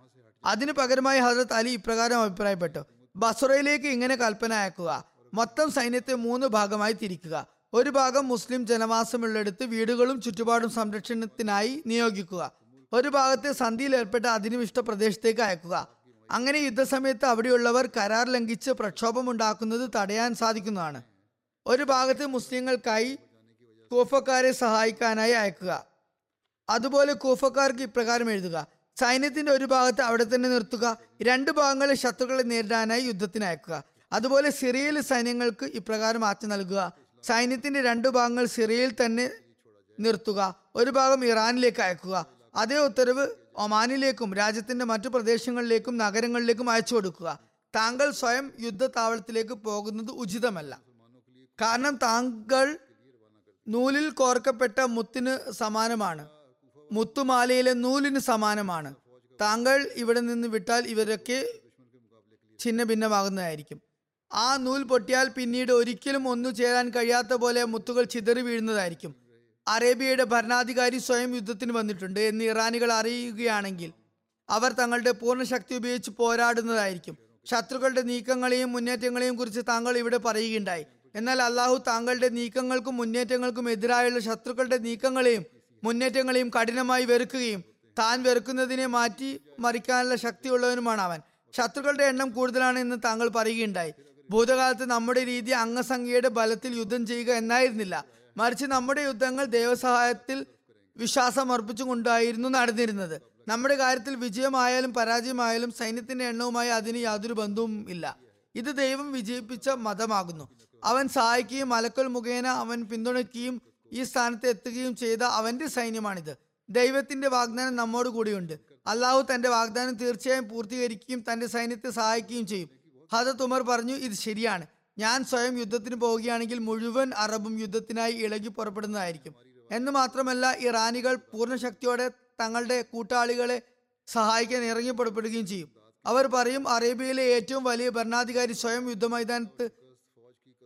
അതിനു പകരമായി ഹസരത് അലി ഇപ്രകാരം അഭിപ്രായപ്പെട്ടു. ബസുറയിലേക്ക് ഇങ്ങനെ കൽപ്പന അയക്കുക. മൊത്തം സൈന്യത്തെ മൂന്ന് ഭാഗമായി തിരിക്കുക. ഒരു ഭാഗം മുസ്ലിം ജനവാസമുള്ളിടത്ത് വീടുകളും ചുറ്റുപാടും സംരക്ഷണത്തിനായി നിയോഗിക്കുക. ഒരു ഭാഗത്തെ സന്ധിയിൽ ഏർപ്പെട്ട അധിനിവിഷ്ട പ്രദേശത്തേക്ക് അയക്കുക. അങ്ങനെ യുദ്ധസമയത്ത് അവിടെയുള്ളവർ കരാർ ലംഘിച്ച് പ്രക്ഷോഭമുണ്ടാക്കുന്നത് തടയാൻ സാധിക്കുന്നതാണ്. ഒരു ഭാഗത്ത് മുസ്ലിങ്ങൾക്കായി കൂഫക്കാരെ സഹായിക്കാനായി അയക്കുക. അതുപോലെ കൂഫക്കാർക്ക് ഇപ്രകാരം എഴുതുക. സൈന്യത്തിന്റെ ഒരു ഭാഗത്ത് അവിടെ തന്നെ നിർത്തുക. രണ്ട് ഭാഗങ്ങളെ ശത്രുക്കളെ നേരിടാനായി യുദ്ധത്തിന് അയക്കുക. അതുപോലെ സിറിയയിലെ സൈന്യങ്ങൾക്ക് ഇപ്രകാരം മാറ്റി നൽകുക. സൈന്യത്തിന്റെ രണ്ട് ഭാഗങ്ങൾ സിറിയയിൽ തന്നെ നിർത്തുക. ഒരു ഭാഗം ഇറാനിലേക്ക് അയക്കുക. അതേ ഉത്തരവ് ഒമാനിലേക്കും രാജ്യത്തിന്റെ മറ്റു പ്രദേശങ്ങളിലേക്കും നഗരങ്ങളിലേക്കും അയച്ചു കൊടുക്കുക. താങ്കൾ സ്വയം യുദ്ധത്താവളത്തിലേക്ക് പോകുന്നത് ഉചിതമല്ല. കാരണം താങ്കൾ നൂലിൽ കോർക്കപ്പെട്ട മുത്തിന് സമാനമാണ്. മുത്തുമാലയിലെ നൂലിന് സമാനമാണ്. താങ്കൾ ഇവിടെ നിന്ന് വിട്ടാൽ ഇവരൊക്കെ ഛിന്ന ഭിന്നമാകുന്നതായിരിക്കും ആ നൂൽ പൊട്ടിയാൽ പിന്നീട് ഒരിക്കലും ഒന്നു ചേരാൻ കഴിയാത്ത പോലെ മുത്തുകൾ ചിതറി വീഴുന്നതായിരിക്കും. അറേബ്യയുടെ ഭരണാധികാരി സ്വയം യുദ്ധത്തിന് വന്നിട്ടുണ്ട് എന്ന് ഇറാനികൾ അറിയുകയാണെങ്കിൽ അവർ തങ്ങളുടെ പൂർണ ശക്തി ഉപയോഗിച്ച് പോരാടുന്നതായിരിക്കും. ശത്രുക്കളുടെ നീക്കങ്ങളെയും മുന്നേറ്റങ്ങളെയും കുറിച്ച് താങ്കൾ ഇവിടെ പറയുകയുണ്ടായി. എന്നാൽ അള്ളാഹു താങ്കളുടെ നീക്കങ്ങൾക്കും മുന്നേറ്റങ്ങൾക്കും എതിരായുള്ള ശത്രുക്കളുടെ നീക്കങ്ങളെയും മുന്നേറ്റങ്ങളെയും കഠിനമായി വെറുക്കുകയും താൻ വെറുക്കുന്നതിനെ മാറ്റി മറിക്കാനുള്ള ശക്തിയുള്ളവനുമാണ് അവൻ. ശത്രുക്കളുടെ എണ്ണം കൂടുതലാണ് എന്ന് താങ്കൾ പറയുകയുണ്ടായി. ഭൂതകാലത്ത് നമ്മുടെ രീതി അംഗസംഖ്യയുടെ ബലത്തിൽ യുദ്ധം ചെയ്യുക എന്നായിരുന്നില്ല. മറിച്ച് നമ്മുടെ യുദ്ധങ്ങൾ ദൈവസഹായത്തിൽ വിശ്വാസം അർപ്പിച്ചുകൊണ്ടായിരുന്നു നടന്നിരുന്നത്. നമ്മുടെ കാര്യത്തിൽ വിജയമായാലും പരാജയമായാലും സൈന്യത്തിന്റെ എണ്ണവുമായി അതിന് യാതൊരു ബന്ധവും ഇല്ല. ഇത് ദൈവം വിജയിപ്പിച്ച മതമാകുന്നു. അവൻ സഹായിക്കുകയും മലക്കൽ മുഖേന അവൻ പിന്തുണയ്ക്കുകയും ഈ സ്ഥാനത്ത് എത്തുകയും ചെയ്ത അവന്റെ സൈന്യമാണിത്. ദൈവത്തിന്റെ വാഗ്ദാനം നമ്മോട് കൂടിയുണ്ട്. അള്ളാഹു തന്റെ വാഗ്ദാനം തീർച്ചയായും പൂർത്തീകരിക്കുകയും തന്റെ സൈന്യത്തെ സഹായിക്കുകയും ചെയ്യും. ഹജത് ഉമർ പറഞ്ഞു ഇത് ശരിയാണ്. ഞാൻ സ്വയം യുദ്ധത്തിന് പോവുകയാണെങ്കിൽ മുഴുവൻ അറബും യുദ്ധത്തിനായി ഇളകി പുറപ്പെടുന്നതായിരിക്കും. എന്ന് മാത്രമല്ല ഇറാനികൾ പൂർണ ശക്തിയോടെ തങ്ങളുടെ കൂട്ടാളികളെ സഹായിക്കാൻ ഇറങ്ങി പുറപ്പെടുകയും ചെയ്യും. അവർ പറയും അറേബ്യയിലെ ഏറ്റവും വലിയ ഭരണാധികാരി സ്വയം യുദ്ധമൈതാനത്ത്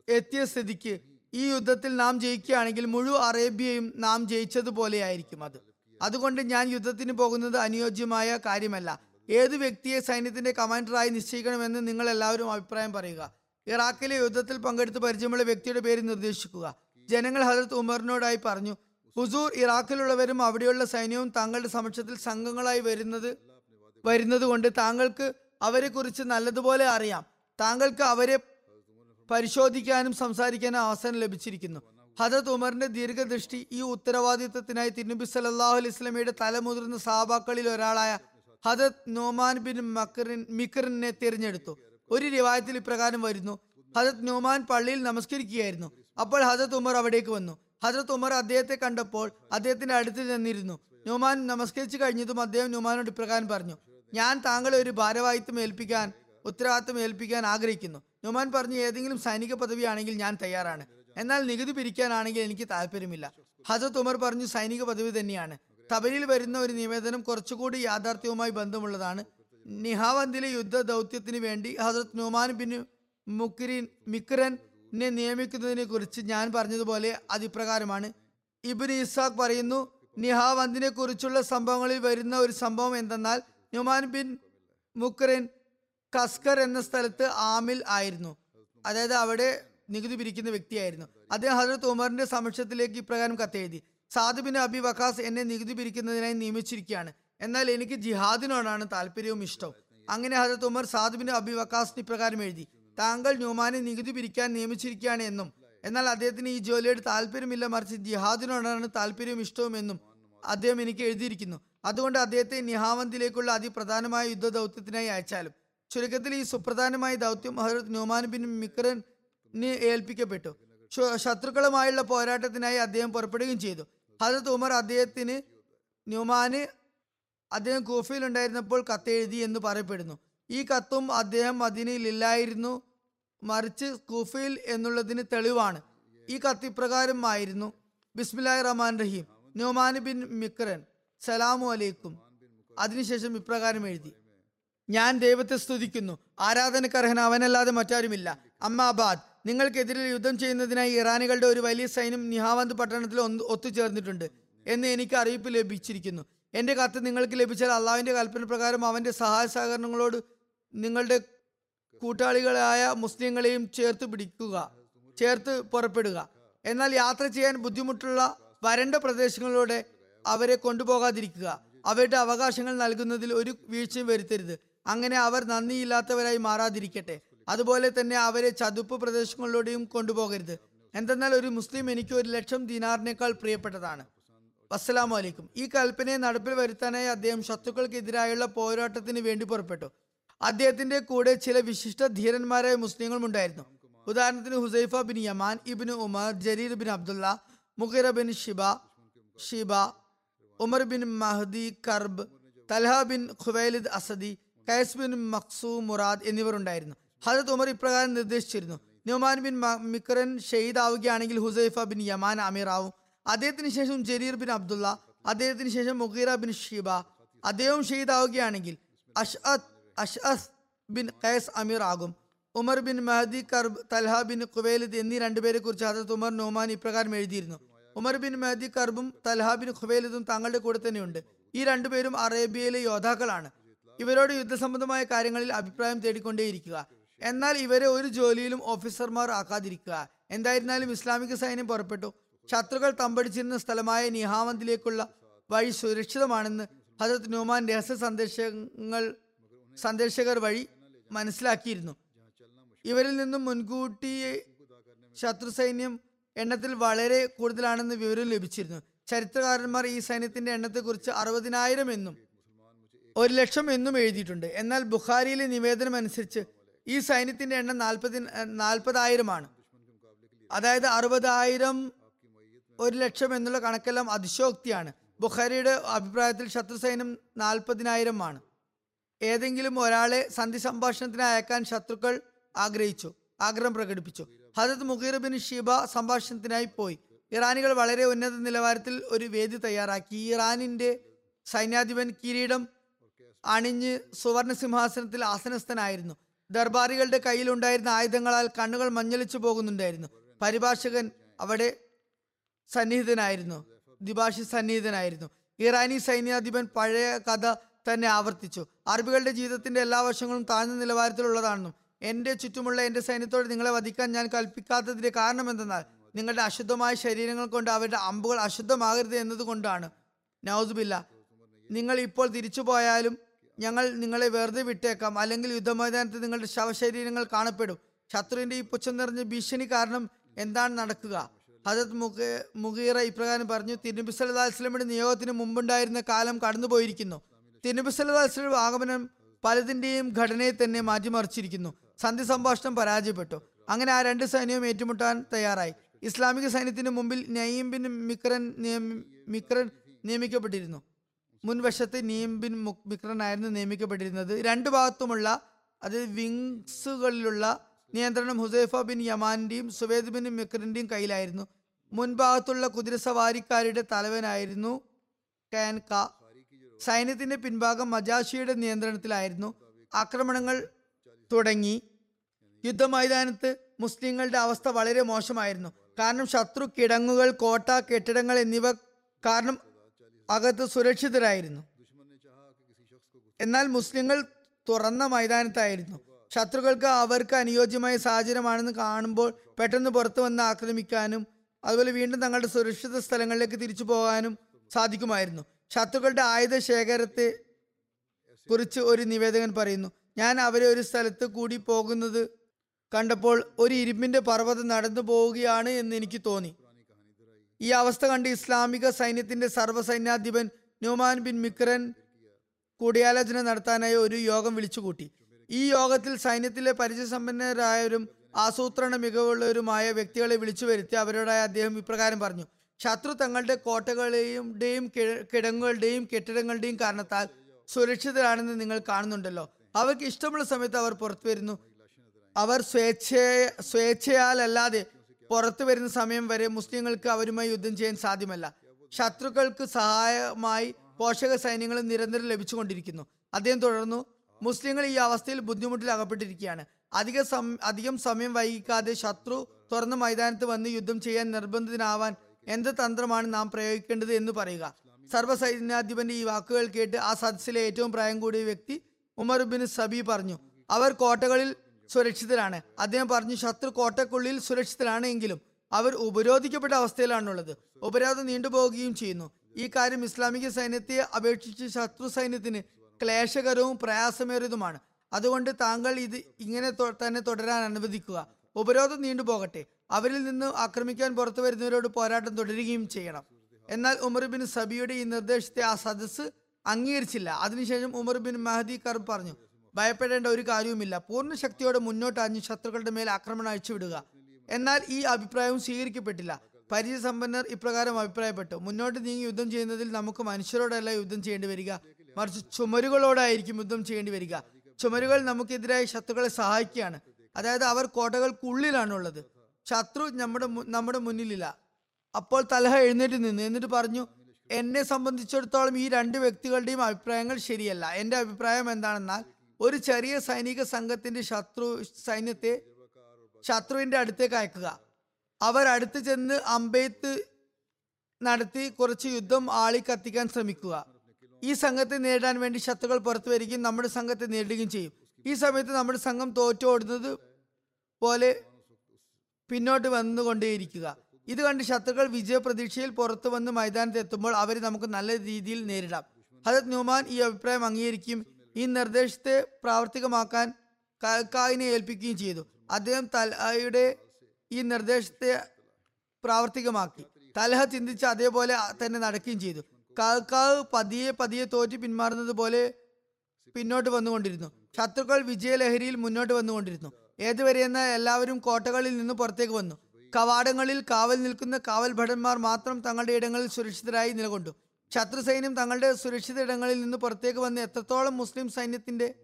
എത്തിയ സ്ഥിതിക്ക് ഈ യുദ്ധത്തിൽ നാം ജയിക്കുകയാണെങ്കിൽ മുഴുവൻ അറേബ്യയും നാം ജയിച്ചതുപോലെയായിരിക്കും അത്. അതുകൊണ്ട് ഞാൻ യുദ്ധത്തിന് പോകുന്നത് അനുയോജ്യമായ കാര്യമല്ല. ഏത് വ്യക്തിയെ സൈന്യത്തിന്റെ കമാൻഡറായി നിശ്ചയിക്കണമെന്ന് നിങ്ങൾ എല്ലാവരും അഭിപ്രായം പറയുക. ഇറാഖിലെ യുദ്ധത്തിൽ പങ്കെടുത്ത് പരിചയമുള്ള വ്യക്തിയുടെ പേര് നിർദ്ദേശിക്കുക. ജനങ്ങൾ ഹജരത് ഉമറിനോടായി പറഞ്ഞു ഹുസൂർ ഇറാഖിലുള്ളവരും അവിടെയുള്ള സൈന്യവും താങ്കളുടെ സമക്ഷത്തിൽ സംഘങ്ങളായി വരുന്നത് വരുന്നത് കൊണ്ട് താങ്കൾക്ക് അവരെ കുറിച്ച് നല്ലതുപോലെ അറിയാം. താങ്കൾക്ക് അവരെ പരിശോധിക്കാനും സംസാരിക്കാനും അവസരം ലഭിച്ചിരിക്കുന്നു. ഹജത് ഉമറിന്റെ ദീർഘദൃഷ്ടി ഈ ഉത്തരവാദിത്വത്തിനായി തിരുനബി സല്ലല്ലാഹു അലൈഹി സ്വലമിയുടെ തലമുതിർന്ന സാബാക്കളിൽ ഒരാളായ ഹജത് നോമാൻ ബിൻ മക്കറിൻ മിക്കറിനെ തിരഞ്ഞെടുത്തു. ഒരു റിവായത്തിൽ ഇപ്രകാരം വരുന്നു. ഹജത് ന്യൂമാൻ പള്ളിയിൽ നമസ്കരിക്കുകയായിരുന്നു. അപ്പോൾ ഹജത് ഉമർ അവിടേക്ക് വന്നു. ഹജത് ഉമർ അദ്ദേഹത്തെ കണ്ടപ്പോൾ അദ്ദേഹത്തിന്റെ അടുത്ത് ചെന്നിരുന്നു. നുമാൻ നമസ്കരിച്ചു കഴിഞ്ഞതും അദ്ദേഹം നുമാനോട് ഇപ്രകാരം പറഞ്ഞു ഞാൻ താങ്കളെ ഒരു ഭാരവാഹിത്വം ഏൽപ്പിക്കാൻ ഉത്തരവാദിത്വം ഏൽപ്പിക്കാൻ ആഗ്രഹിക്കുന്നു. നുമാൻ പറഞ്ഞു ഏതെങ്കിലും സൈനിക പദവി ആണെങ്കിൽ ഞാൻ തയ്യാറാണ്. എന്നാൽ നികുതി പിരിക്കാനാണെങ്കിൽ എനിക്ക് താല്പര്യമില്ല ഹജത് ഉമർ പറഞ്ഞു സൈനിക പദവി തന്നെയാണ്. തബലിൽ വരുന്ന ഒരു നിവേദനം കുറച്ചുകൂടി യാഥാർത്ഥ്യവുമായി ബന്ധമുള്ളതാണ്. നിഹാവന്തിലെ യുദ്ധ ദൗത്യത്തിന് വേണ്ടി ഹസരത് നുമാൻ ബിൻ മുക്രിൻ മിക്രനെ നിയമിക്കുന്നതിനെ കുറിച്ച് ഞാൻ പറഞ്ഞതുപോലെ അതിപ്രകാരമാണ്. ഇബിൻ ഇസാഖ് പറയുന്നു നിഹാവന്തിനെ കുറിച്ചുള്ള സംഭവങ്ങളിൽ വരുന്ന ഒരു സംഭവം എന്തെന്നാൽ നുമാൻ ബിൻ മുക്രൻ കസ്കർ എന്ന സ്ഥലത്ത് ആമിൽ ആയിരുന്നു. അതായത് അവിടെ നികുതി പിരിക്കുന്ന വ്യക്തിയായിരുന്നു. അദ്ദേഹം ഹജറത്ത് ഉമറിന്റെ സമക്ഷത്തിലേക്ക് ഇപ്രകാരം കത്തെഴുതി സാദുബിൻ അബി വഖാസ് എന്നെ നികുതി പിരിക്കുന്നതിനായി നിയമിച്ചിരിക്കുകയാണ്. എന്നാൽ എനിക്ക് ജിഹാദിനോടാണ് താല്പര്യവും ഇഷ്ടവും. അങ്ങനെ ഹജത് ഉമർ സാദ് അഭിവകാസിന് ഇപ്രകാരം എഴുതി താങ്കൾ ന്യൂമാനെ നികുതി പിരിക്കാൻ നിയമിച്ചിരിക്കുകയാണ് എന്നും എന്നാൽ അദ്ദേഹത്തിന് ഈ ജോലിയോട് താല്പര്യമില്ല മറിച്ച് ജിഹാദിനോടാണ് താല്പര്യവും ഇഷ്ടവും എന്നും അദ്ദേഹം എനിക്ക് എഴുതിയിരിക്കുന്നു. അതുകൊണ്ട് അദ്ദേഹത്തെ നിഹാവന്തിലേക്കുള്ള അതിപ്രധാനമായ യുദ്ധ ദൗത്യത്തിനായി അയച്ചാലും. ചുരുക്കത്തിൽ ഈ സുപ്രധാനമായ ദൗത്യം ഹജറത് ന്യൂമാൻ ബിൻ മിക്രന് ഏൽപ്പിക്കപ്പെട്ടു. ശത്രുക്കളുമായുള്ള പോരാട്ടത്തിനായി അദ്ദേഹം പുറപ്പെടുകയും ചെയ്തു. ഹജറത് ഉമർ അദ്ദേഹത്തിന് ന്യൂമാന് അദ്ദേഹം കൂഫയിൽ ഉണ്ടായിരുന്നപ്പോൾ കത്തെഴുതി എന്ന് പറയപ്പെടുന്നു. ഈ കത്തും അദ്ദേഹം മദീനയിലില്ലായിരുന്നു മറിച്ച് കൂഫയിൽ എന്നുള്ളതിന് തെളിവാണ്. ഈ കത്ത് ഇപ്രകാരം ആയിരുന്നു. റഹ്മാൻ റഹീം. ന്യൂമാൻ ബിൻ മിക്രൻ സലാമു അലൈക്കും. അതിനുശേഷം ഇപ്രകാരം എഴുതി. ഞാൻ ദൈവത്തെ സ്തുതിക്കുന്നു. ആരാധനക്കർഹൻ അവനല്ലാതെ മറ്റാരുമില്ല. അമ്മാബാദ് നിങ്ങൾക്കെതിരെ യുദ്ധം ചെയ്യുന്നതിനായി ഇറാനികളുടെ ഒരു വലിയ സൈന്യം നിഹാവന്ത് പട്ടണത്തിൽ ഒത്തുചേർന്നിട്ടുണ്ട് എന്ന് എനിക്ക് അറിയിപ്പ് ലഭിച്ചിരിക്കുന്നു. എന്റെ കത്ത് നിങ്ങൾക്ക് ലഭിച്ചാൽ അള്ളാവിന്റെ കൽപ്പന പ്രകാരം അവന്റെ സഹായ സഹകരണങ്ങളോട് നിങ്ങളുടെ കൂട്ടാളികളായ മുസ്ലിങ്ങളെയും ചേർത്ത് പിടിക്കുക ചേർത്ത് പുറപ്പെടുക. എന്നാൽ യാത്ര ചെയ്യാൻ ബുദ്ധിമുട്ടുള്ള വരണ്ട പ്രദേശങ്ങളിലൂടെ അവരെ കൊണ്ടുപോകാതിരിക്കുക. അവരുടെ അവകാശങ്ങൾ നൽകുന്നതിൽ ഒരു വീഴ്ചയും വരുത്തരുത്. അങ്ങനെ അവർ നന്ദിയില്ലാത്തവരായി മാറാതിരിക്കട്ടെ. അതുപോലെ തന്നെ അവരെ ചതുപ്പ് പ്രദേശങ്ങളിലൂടെയും കൊണ്ടുപോകരുത്. എന്തെന്നാൽ ഒരു മുസ്ലിം എനിക്ക് ഒരു ലക്ഷം ദിനാറിനേക്കാൾ പ്രിയപ്പെട്ടതാണ്. വസ്സലാമു അലൈക്കും. ഈ കൽപ്പനയെ നടപ്പിൽ വരുത്താനായി അദ്ദേഹം ശത്രുക്കൾക്കെതിരായുള്ള പോരാട്ടത്തിന് വേണ്ടി പുറപ്പെട്ടു. അദ്ദേഹത്തിന്റെ കൂടെ ചില വിശിഷ്ട ധീരന്മാരായ മുസ്ലിങ്ങളും ഉണ്ടായിരുന്നു. ഉദാഹരണത്തിന് ഹുസൈഫ ബിൻ യമാൻ ഇബിൻ ഉമർ Jarir bin Abdulla മുഖിറ bin Shiba Shiba Umar bin Mahdi കർബ് Talha bin Khuwailid അസദി കൈസ് ബിൻ മക്സു മുറാദ് എന്നിവർ ഉണ്ടായിരുന്നു. ഹജത് ഉമർ ഇപ്രകാരം നിർദ്ദേശിച്ചിരുന്നു നുമാൻ ബിൻ മിക്രൻ ഷെയ്ദ് ആവുകയാണെങ്കിൽ ഹുസൈഫ ബിൻ യമാൻ അമീർ ആവും അദ്ദേഹത്തിന് ശേഷം ജരീർ ബിൻ അബ്ദുള്ള അദ്ദേഹത്തിന് ശേഷം മുഖീറ ബിൻ ഷീബ. അദ്ദേഹം ഷെയ്ദ് ആവുകയാണെങ്കിൽ അഷ്അത്ത് അഷ്അസ് ബിൻ ഖൈസ് അമീർ ആകും. Umar bin Mahdi Karb Talha bin Khuwailid എന്നീ രണ്ടുപേരെ കുറിച്ച് ഹജരത് ഉമർ നോമാൻ ഇപ്രകാരം എഴുതിയിരുന്നു. ഉമർ ബിൻ മഹദി കർബും തൽഹ ബിൻ ഖുവൈലിദും തങ്ങളുടെ കൂടെ തന്നെയുണ്ട്. ഈ രണ്ടുപേരും അറേബ്യയിലെ യോദ്ധാക്കളാണ്. ഇവരോട് യുദ്ധസംബന്ധമായ കാര്യങ്ങളിൽ അഭിപ്രായം തേടിക്കൊണ്ടേയിരിക്കുക. എന്നാൽ ഇവരെ ഒരു ജോലിയിലും ഓഫീസർമാർ ആക്കാതിരിക്കുക. എന്തായിരുന്നാലും ഇസ്ലാമിക സൈന്യം പുറപ്പെട്ടു. ശത്രുക്കൾ തമ്പടിച്ചിരുന്ന സ്ഥലമായ നിഹാമന്തിലേക്കുള്ള വഴി സുരക്ഷിതമാണെന്ന് ഹജത് നുമാൻ രഹസ്യ സന്ദേശങ്ങൾ സന്ദേശകർ വഴി മനസ്സിലാക്കിയിരുന്നു. ഇവരിൽ നിന്നും മുൻകൂട്ടി ശത്രു സൈന്യം എണ്ണത്തിൽ വളരെ കൂടുതലാണെന്ന് വിവരം ലഭിച്ചിരുന്നു. ചരിത്രകാരന്മാർ ഈ സൈന്യത്തിന്റെ എണ്ണത്തെക്കുറിച്ച് അറുപതിനായിരം എന്നും ഒരു ലക്ഷം എന്നും എഴുതിയിട്ടുണ്ട്. എന്നാൽ ബുഖാരിയിലെ നിവേദനം അനുസരിച്ച് ഈ സൈന്യത്തിന്റെ എണ്ണം നാൽപ്പതി നാൽപ്പതായിരമാണ്. അതായത് അറുപതായിരം ഒരു ലക്ഷം എന്നുള്ള കണക്കെല്ലാം അതിശോക്തിയാണ് ബുഖാരിയുടെ അഭിപ്രായത്തിൽ ശത്രുസൈന്യം നാൽപ്പതിനായിരമാണ്. ഏതെങ്കിലും ഒരാളെ സന്ധി സംഭാഷണത്തിന് അയക്കാൻ ശത്രുക്കൾ ആഗ്രഹിച്ചു ആഗ്രഹം പ്രകടിപ്പിച്ചു. ഹജത് മുഖീർ ബിൻ ഷീബ സംഭാഷണത്തിനായി പോയി. ഇറാനികൾ വളരെ ഉന്നത നിലവാരത്തിൽ ഒരു വേദി തയ്യാറാക്കി. ഇറാനിന്റെ സൈന്യാധിപൻ കിരീടം അണിഞ്ഞ് സുവർണ സിംഹാസനത്തിൽ ആസനസ്ഥനായിരുന്നു. ദർബാറികളുടെ കയ്യിലുണ്ടായിരുന്ന ആയുധങ്ങളാൽ കണ്ണുകൾ മഞ്ഞളിച്ചു പോകുന്നുണ്ടായിരുന്നു. പരിഭാഷകൻ അവിടെ സന്നിഹിതനായിരുന്നു. ദിഭാഷി സന്നിഹിതനായിരുന്നു. ഇറാനി സൈന്യാധിപൻ പഴയ കഥ തന്നെ ആവർത്തിച്ചു. അറബികളുടെ ജീവിതത്തിന്റെ എല്ലാ വശങ്ങളും താഴ്ന്ന നിലവാരത്തിലുള്ളതാണെന്നും എന്റെ ചുറ്റുമുള്ള എന്റെ സൈന്യത്തോട് നിങ്ങളെ വധിക്കാൻ ഞാൻ കൽപ്പിക്കാത്തതിന്റെ കാരണം എന്തെന്നാൽ നിങ്ങളുടെ അശുദ്ധമായ ശരീരങ്ങൾ കൊണ്ട് അവരുടെ അമ്പുകൾ അശുദ്ധമാകരുത് എന്നതുകൊണ്ടാണ്. നൗസുബില്ല നിങ്ങൾ ഇപ്പോൾ തിരിച്ചു പോയാലും ഞങ്ങൾ നിങ്ങളെ വെറുതെ വിട്ടേക്കാം. അല്ലെങ്കിൽ യുദ്ധമൈതാനത്ത് നിങ്ങളുടെ ശവശരീരങ്ങൾ കാണപ്പെടും. ശത്രുവിന്റെ ഈ പുച്ഛം നിറഞ്ഞ ഭീഷണി കാരണം എന്താണ് നടക്കുക? ഹജത് മുഗീറ ഇപ്രകാരം പറഞ്ഞു തിരുനബി സല്ലാ വസ്ലമിന്റെ നിയോഗത്തിന് മുമ്പുണ്ടായിരുന്ന കാലം കടന്നുപോയിരിക്കുന്നു. തിരുനബി സല്ലാ വസല്ലം ആഗമനം പലതിന്റെയും ഘടനയെ തന്നെ മാറ്റിമറിച്ചിരിക്കുന്നു. സന്ധി സംഭാഷണം പരാജയപ്പെട്ടു. അങ്ങനെ ആ രണ്ട് സൈന്യവും ഏറ്റുമുട്ടാൻ തയ്യാറായി. ഇസ്ലാമിക സൈന്യത്തിന് മുമ്പിൽ നയീം ബിൻ മിക്രൻ മിക്രൻ നിയമിക്കപ്പെട്ടിരുന്നു. മുൻവശത്ത് നീം ബിൻ മുക്- മിക്രൻ ആയിരുന്നു നിയമിക്കപ്പെട്ടിരുന്നത്. രണ്ടു ഭാഗത്തുമുള്ള അതായത് വിങ്സുകളിലുള്ള നിയന്ത്രണം ഹുസൈഫ ബിൻ യമാന്റെയും സുവേദ് ബിൻ മിക്രന്റെയും കയ്യിലായിരുന്നു. മുൻഭാഗത്തുള്ള കുതിരസവാരിക്കാരുടെ തലവനായിരുന്നു കാൻക സൈന്യത്തിന്റെ പിൻഭാഗം മജാഷിയുടെ നിയന്ത്രണത്തിലായിരുന്നു ആക്രമണങ്ങൾ തുടങ്ങി. യുദ്ധമൈതാനത്ത് മുസ്ലിങ്ങളുടെ അവസ്ഥ വളരെ മോശമായിരുന്നു. കാരണം ശത്രു കിടങ്ങുകൾ കോട്ട കെട്ടിടങ്ങൾ എന്നിവ കാരണം അകത്ത് സുരക്ഷിതരായിരുന്നു. എന്നാൽ മുസ്ലിങ്ങൾ തുറന്ന മൈതാനത്തായിരുന്നു. ശത്രുക്കൾക്ക് അവർക്ക് അനുയോജ്യമായ സാഹചര്യമാണെന്ന് കാണുമ്പോൾ പെട്ടെന്ന് പുറത്തു വന്ന് ആക്രമിക്കാനും അതുപോലെ വീണ്ടും തങ്ങളുടെ സുരക്ഷിത സ്ഥലങ്ങളിലേക്ക് തിരിച്ചു പോകാനും സാധിക്കുമായിരുന്നു. ശത്രുക്കളുടെ ആയുധ ശേഖരത്തെ കുറിച്ച് ഒരു നിവേദകൻ പറയുന്നു ഞാൻ അവരെ ഒരു സ്ഥലത്ത് കൂടി പോകുന്നത് കണ്ടപ്പോൾ ഒരു ഇരുമ്പിന്റെ പർവതം നടന്നു പോവുകയാണ് എന്ന് എനിക്ക് തോന്നി. ഈ അവസ്ഥ കണ്ട് ഇസ്ലാമിക സൈന്യത്തിന്റെ സർവസൈന്യാധിപൻ ന്യൂമാൻ ബിൻ മിക്രൻ കൂടിയാലോചന നടത്താനായി ഒരു യോഗം വിളിച്ചുകൂട്ടി. ഈ യോഗത്തിൽ സൈന്യത്തിലെ പരിചയസമ്പന്നരായവരും ആസൂത്രണ മികവുള്ളവരുമായ വ്യക്തികളെ വിളിച്ചു വരുത്തി അവരോടായി അദ്ദേഹം ഇപ്രകാരം പറഞ്ഞു ശത്രു തങ്ങളുടെ കോട്ടകളുടെയും കിടങ്ങുകളുടെയും കെട്ടിടങ്ങളുടെയും കാരണത്താൽ സുരക്ഷിതരാണെന്ന് നിങ്ങൾ കാണുന്നുണ്ടല്ലോ. അവർക്ക് ഇഷ്ടമുള്ള സമയത്ത് അവർ പുറത്തു വരുന്നു. അവർ സ്വേച്ഛ സ്വേച്ഛയാലല്ലാതെ പുറത്തു വരുന്ന സമയം വരെ മുസ്ലിങ്ങൾക്ക് അവരുമായി യുദ്ധം ചെയ്യാൻ സാധ്യമല്ല. ശത്രുക്കൾക്ക് സഹായമായി പോഷക സൈന്യങ്ങൾ നിരന്തരം ലഭിച്ചുകൊണ്ടിരിക്കുന്നു. അദ്ദേഹം തുടർന്നു മുസ്ലിങ്ങൾ ഈ അവസ്ഥയിൽ ബുദ്ധിമുട്ടിൽ അകപ്പെട്ടിരിക്കുകയാണ്. അധിക സം അധികം സമയം വൈകിക്കാതെ ശത്രു തുറന്ന മൈതാനത്ത് വന്ന് യുദ്ധം ചെയ്യാൻ നിർബന്ധിതനാവാൻ എന്ത് തന്ത്രമാണ് നാം പ്രയോഗിക്കേണ്ടത് എന്ന് പറയുക. സർവസൈന്യാധിപന്റെ ഈ വാക്കുകൾ കേട്ട് ആ സദസ്സിലെ ഏറ്റവും പ്രായം കൂടിയ വ്യക്തി ഉമർ ബിൻ സബി പറഞ്ഞു അവർ കോട്ടകളിൽ സുരക്ഷിതരാണ്. അദ്ദേഹം പറഞ്ഞു ശത്രു കോട്ടക്കുള്ളിൽ സുരക്ഷിതരാണ് എങ്കിലും അവർ ഉപരോധിക്കപ്പെട്ട അവസ്ഥയിലാണുള്ളത്. ഉപരോധം നീണ്ടുപോവുകയും ചെയ്യുന്നു. ഈ കാര്യം ഇസ്ലാമിക സൈന്യത്തെ അപേക്ഷിച്ച് ശത്രു സൈന്യത്തിന് ക്ലേശകരവും പ്രയാസമേറിയതുമാണ്. അതുകൊണ്ട് താങ്കൾ ഇത് ഇങ്ങനെ തന്നെ തുടരാൻ അനുവദിക്കുക. ഉപരോധം നീണ്ടുപോകട്ടെ അവരിൽ നിന്ന് ആക്രമിക്കാൻ പുറത്തു വരുന്നവരോട് പോരാട്ടം തുടരുകയും ചെയ്യണം. എന്നാൽ ഉമർ ബിൻ സബിയുടെ ഈ നിർദ്ദേശത്തെ ആ സദസ്സ് അംഗീകരിച്ചില്ല. അതിനുശേഷം ഉമർ ബിൻ മഹദി കർബ് പറഞ്ഞു ഭയപ്പെടേണ്ട ഒരു കാര്യവുമില്ല. പൂർണ ശക്തിയോടെ മുന്നോട്ട് അഞ്ഞ് ശത്രുക്കളുടെ മേൽ ആക്രമണം അഴിച്ചുവിടുക എന്നാൽ ഈ അഭിപ്രായവും സ്വീകരിക്കപ്പെട്ടില്ല. പരിചയസമ്പന്നർ ഇപ്രകാരം അഭിപ്രായപ്പെട്ടു മുന്നോട്ട് നീങ്ങി യുദ്ധം ചെയ്യുന്നതിൽ നമുക്ക് മനുഷ്യരോടല്ല യുദ്ധം ചെയ്യേണ്ടി വരിക. മറിച്ച് ചുമരുകളോടായിരിക്കും യുദ്ധം ചെയ്യേണ്ടി വരിക. ചുമരുകൾ നമുക്കെതിരായി ശത്രുക്കളെ സഹായിക്കുകയാണ്. അതായത് അവർ കോട്ടകൾക്കുള്ളിലാണുള്ളത്. ശത്രു നമ്മുടെ നമ്മുടെ മുന്നിലില്ല. അപ്പോൾ തലഹ എഴുന്നേറ്റ് നിന്ന് എന്നിട്ട് പറഞ്ഞു എന്നെ സംബന്ധിച്ചിടത്തോളം ഈ രണ്ട് വ്യക്തികളുടെയും അഭിപ്രായങ്ങൾ ശരിയല്ല. എന്റെ അഭിപ്രായം എന്താണെന്നാൽ ഒരു ചെറിയ സൈനിക സംഘത്തിന്റെ ശത്രു സൈന്യത്തെ ശത്രുവിന്റെ അടുത്തേക്ക് അയക്കുക. അവർ അടുത്ത് ചെന്ന് അമ്പെയ്ത്ത് നടത്തി കുറച്ച് യുദ്ധം ആളി കത്തിക്കാൻ ശ്രമിക്കുക. ഈ സംഘത്തെ നേരിടാൻ വേണ്ടി ശത്രുക്കൾ പുറത്തു വരികയും നമ്മുടെ സംഘത്തെ നേരിടുകയും ചെയ്യും. ഈ സമയത്ത് നമ്മുടെ സംഘം തോറ്റോടുന്നത് പോലെ പിന്നോട്ട് വന്നുകൊണ്ടേയിരിക്കുക. ഇത് കണ്ട് ശത്രുക്കൾ വിജയപ്രതീക്ഷയിൽ പുറത്തു വന്ന് മൈതാനത്ത് എത്തുമ്പോൾ അവരെ നമുക്ക് നല്ല രീതിയിൽ നേരിടാം. ഹജത് ന്യൂമാൻ ഈ അഭിപ്രായം അംഗീകരിക്കും ഈ നിർദ്ദേശത്തെ പ്രാവർത്തികമാക്കാൻ കായിനെ ഏൽപ്പിക്കുകയും ചെയ്തു. അദ്ദേഹം തലയുടെ ഈ നിർദ്ദേശത്തെ പ്രാവർത്തികമാക്കി. തലഹ ചിന്തിച്ച് അതേപോലെ തന്നെ നടക്കുകയും ചെയ്തു. കാക്കാവ് പതിയെ പതിയെ തോറ്റ് പിന്മാറുന്നത് പോലെ പിന്നോട്ട് വന്നുകൊണ്ടിരുന്നു. ശത്രുക്കൾ വിജയലഹരിയിൽ മുന്നോട്ട് വന്നുകൊണ്ടിരുന്നു. ഏതുവരെയെന്ന് എല്ലാവരും കോട്ടകളിൽ നിന്ന് പുറത്തേക്ക് വന്നു. കവാടങ്ങളിൽ കാവൽ നിൽക്കുന്ന കാവൽ ഭടന്മാർ മാത്രം തങ്ങളുടെ ഇടങ്ങളിൽ സുരക്ഷിതരായി നിലകൊണ്ടു. ശത്രു സൈന്യം തങ്ങളുടെ സുരക്ഷിത ഇടങ്ങളിൽ നിന്ന് പുറത്തേക്ക് വന്ന് എത്രത്തോളം മുസ്ലിം സൈന്യത്തിന്റെ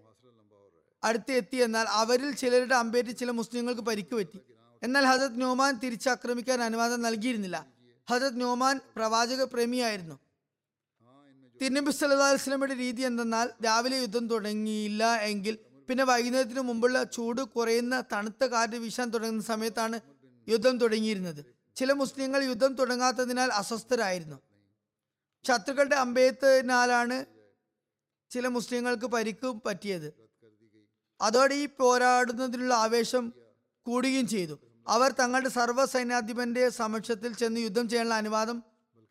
അടുത്ത് എത്തി എന്നാൽ അവരിൽ ചിലരുടെ അമ്പേറ്റ് ചില മുസ്ലിങ്ങൾക്ക് പരിക്കുപറ്റി എന്നാൽ ഹജത് നോമാൻ തിരിച്ചാക്രമിക്കാൻ അനുവാദം നൽകിയിരുന്നില്ല. ഹജത് നോമാൻ പ്രവാചക പ്രേമിയായിരുന്നു. തിരുനബി അലൈഹി രീതി എന്തെന്നാൽ രാവിലെ യുദ്ധം തുടങ്ങിയില്ല എങ്കിൽ പിന്നെ വൈകുന്നേരത്തിന് മുമ്പുള്ള ചൂട് കുറയുന്ന തണുത്ത കാറ്റ് വീശാൻ തുടങ്ങുന്ന സമയത്താണ് യുദ്ധം തുടങ്ങിയിരുന്നത്. ചില മുസ്ലിങ്ങൾ യുദ്ധം തുടങ്ങാത്തതിനാൽ അസ്വസ്ഥരായിരുന്നു. ശത്രുക്കളുടെ അമ്പയത്തിനാലാണ് ചില മുസ്ലിങ്ങൾക്ക് പരിക്കും പറ്റിയത്. അതോടെ ഈ പോരാടുന്നതിനുള്ള ആവേശം കൂടുകയും ചെയ്തു. അവർ തങ്ങളുടെ സർവ സൈന്യാധിപന്റെ സമക്ഷത്തിൽ ചെന്ന് യുദ്ധം ചെയ്യാനുള്ള അനുവാദം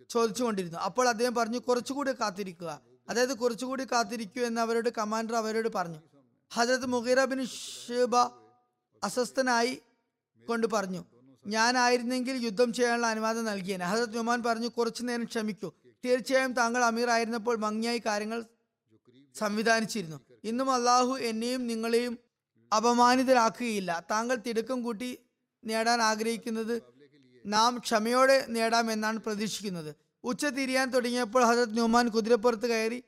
ചോദിച്ചുകൊണ്ടിരുന്നു. അപ്പോൾ അദ്ദേഹം പറഞ്ഞു കുറച്ചുകൂടി കാത്തിരിക്കുക. അതായത് കുറച്ചുകൂടി കാത്തിരിക്കൂ എന്ന് അവരോട് കമാൻഡർ അവരോട് പറഞ്ഞു. ഹജരത് മുഗീറ ബിൻ ഷീബ അസ്വസ്ഥനായി കൊണ്ട് പറഞ്ഞു ഞാനായിരുന്നെങ്കിൽ യുദ്ധം ചെയ്യാനുള്ള അനുവാദം നൽകിയേനെ. ഹജരത് ഉമാൻ പറഞ്ഞു കുറച്ചു നേരം ക്ഷമിക്കൂ. തീർച്ചയായും താങ്കൾ അമീർ ആയിരുന്നപ്പോൾ ഭംഗിയായി കാര്യങ്ങൾ സംവിധാനിച്ചിരുന്നു. ഇന്നും അള്ളാഹു എന്നെയും നിങ്ങളെയും അപമാനിതരാക്കുകയില്ല. താങ്കൾ തിടുക്കം കൂട്ടി നേടാൻ ആഗ്രഹിക്കുന്നത് നാം ക്ഷമയോടെ നേടാമെന്നാണ് പ്രതീക്ഷിക്കുന്നത്. ഉച്ച തിരിയാൻ തുടങ്ങിയപ്പോൾ ഹസരത് നുമാൻ കുതിരപ്പുറത്ത് കയറി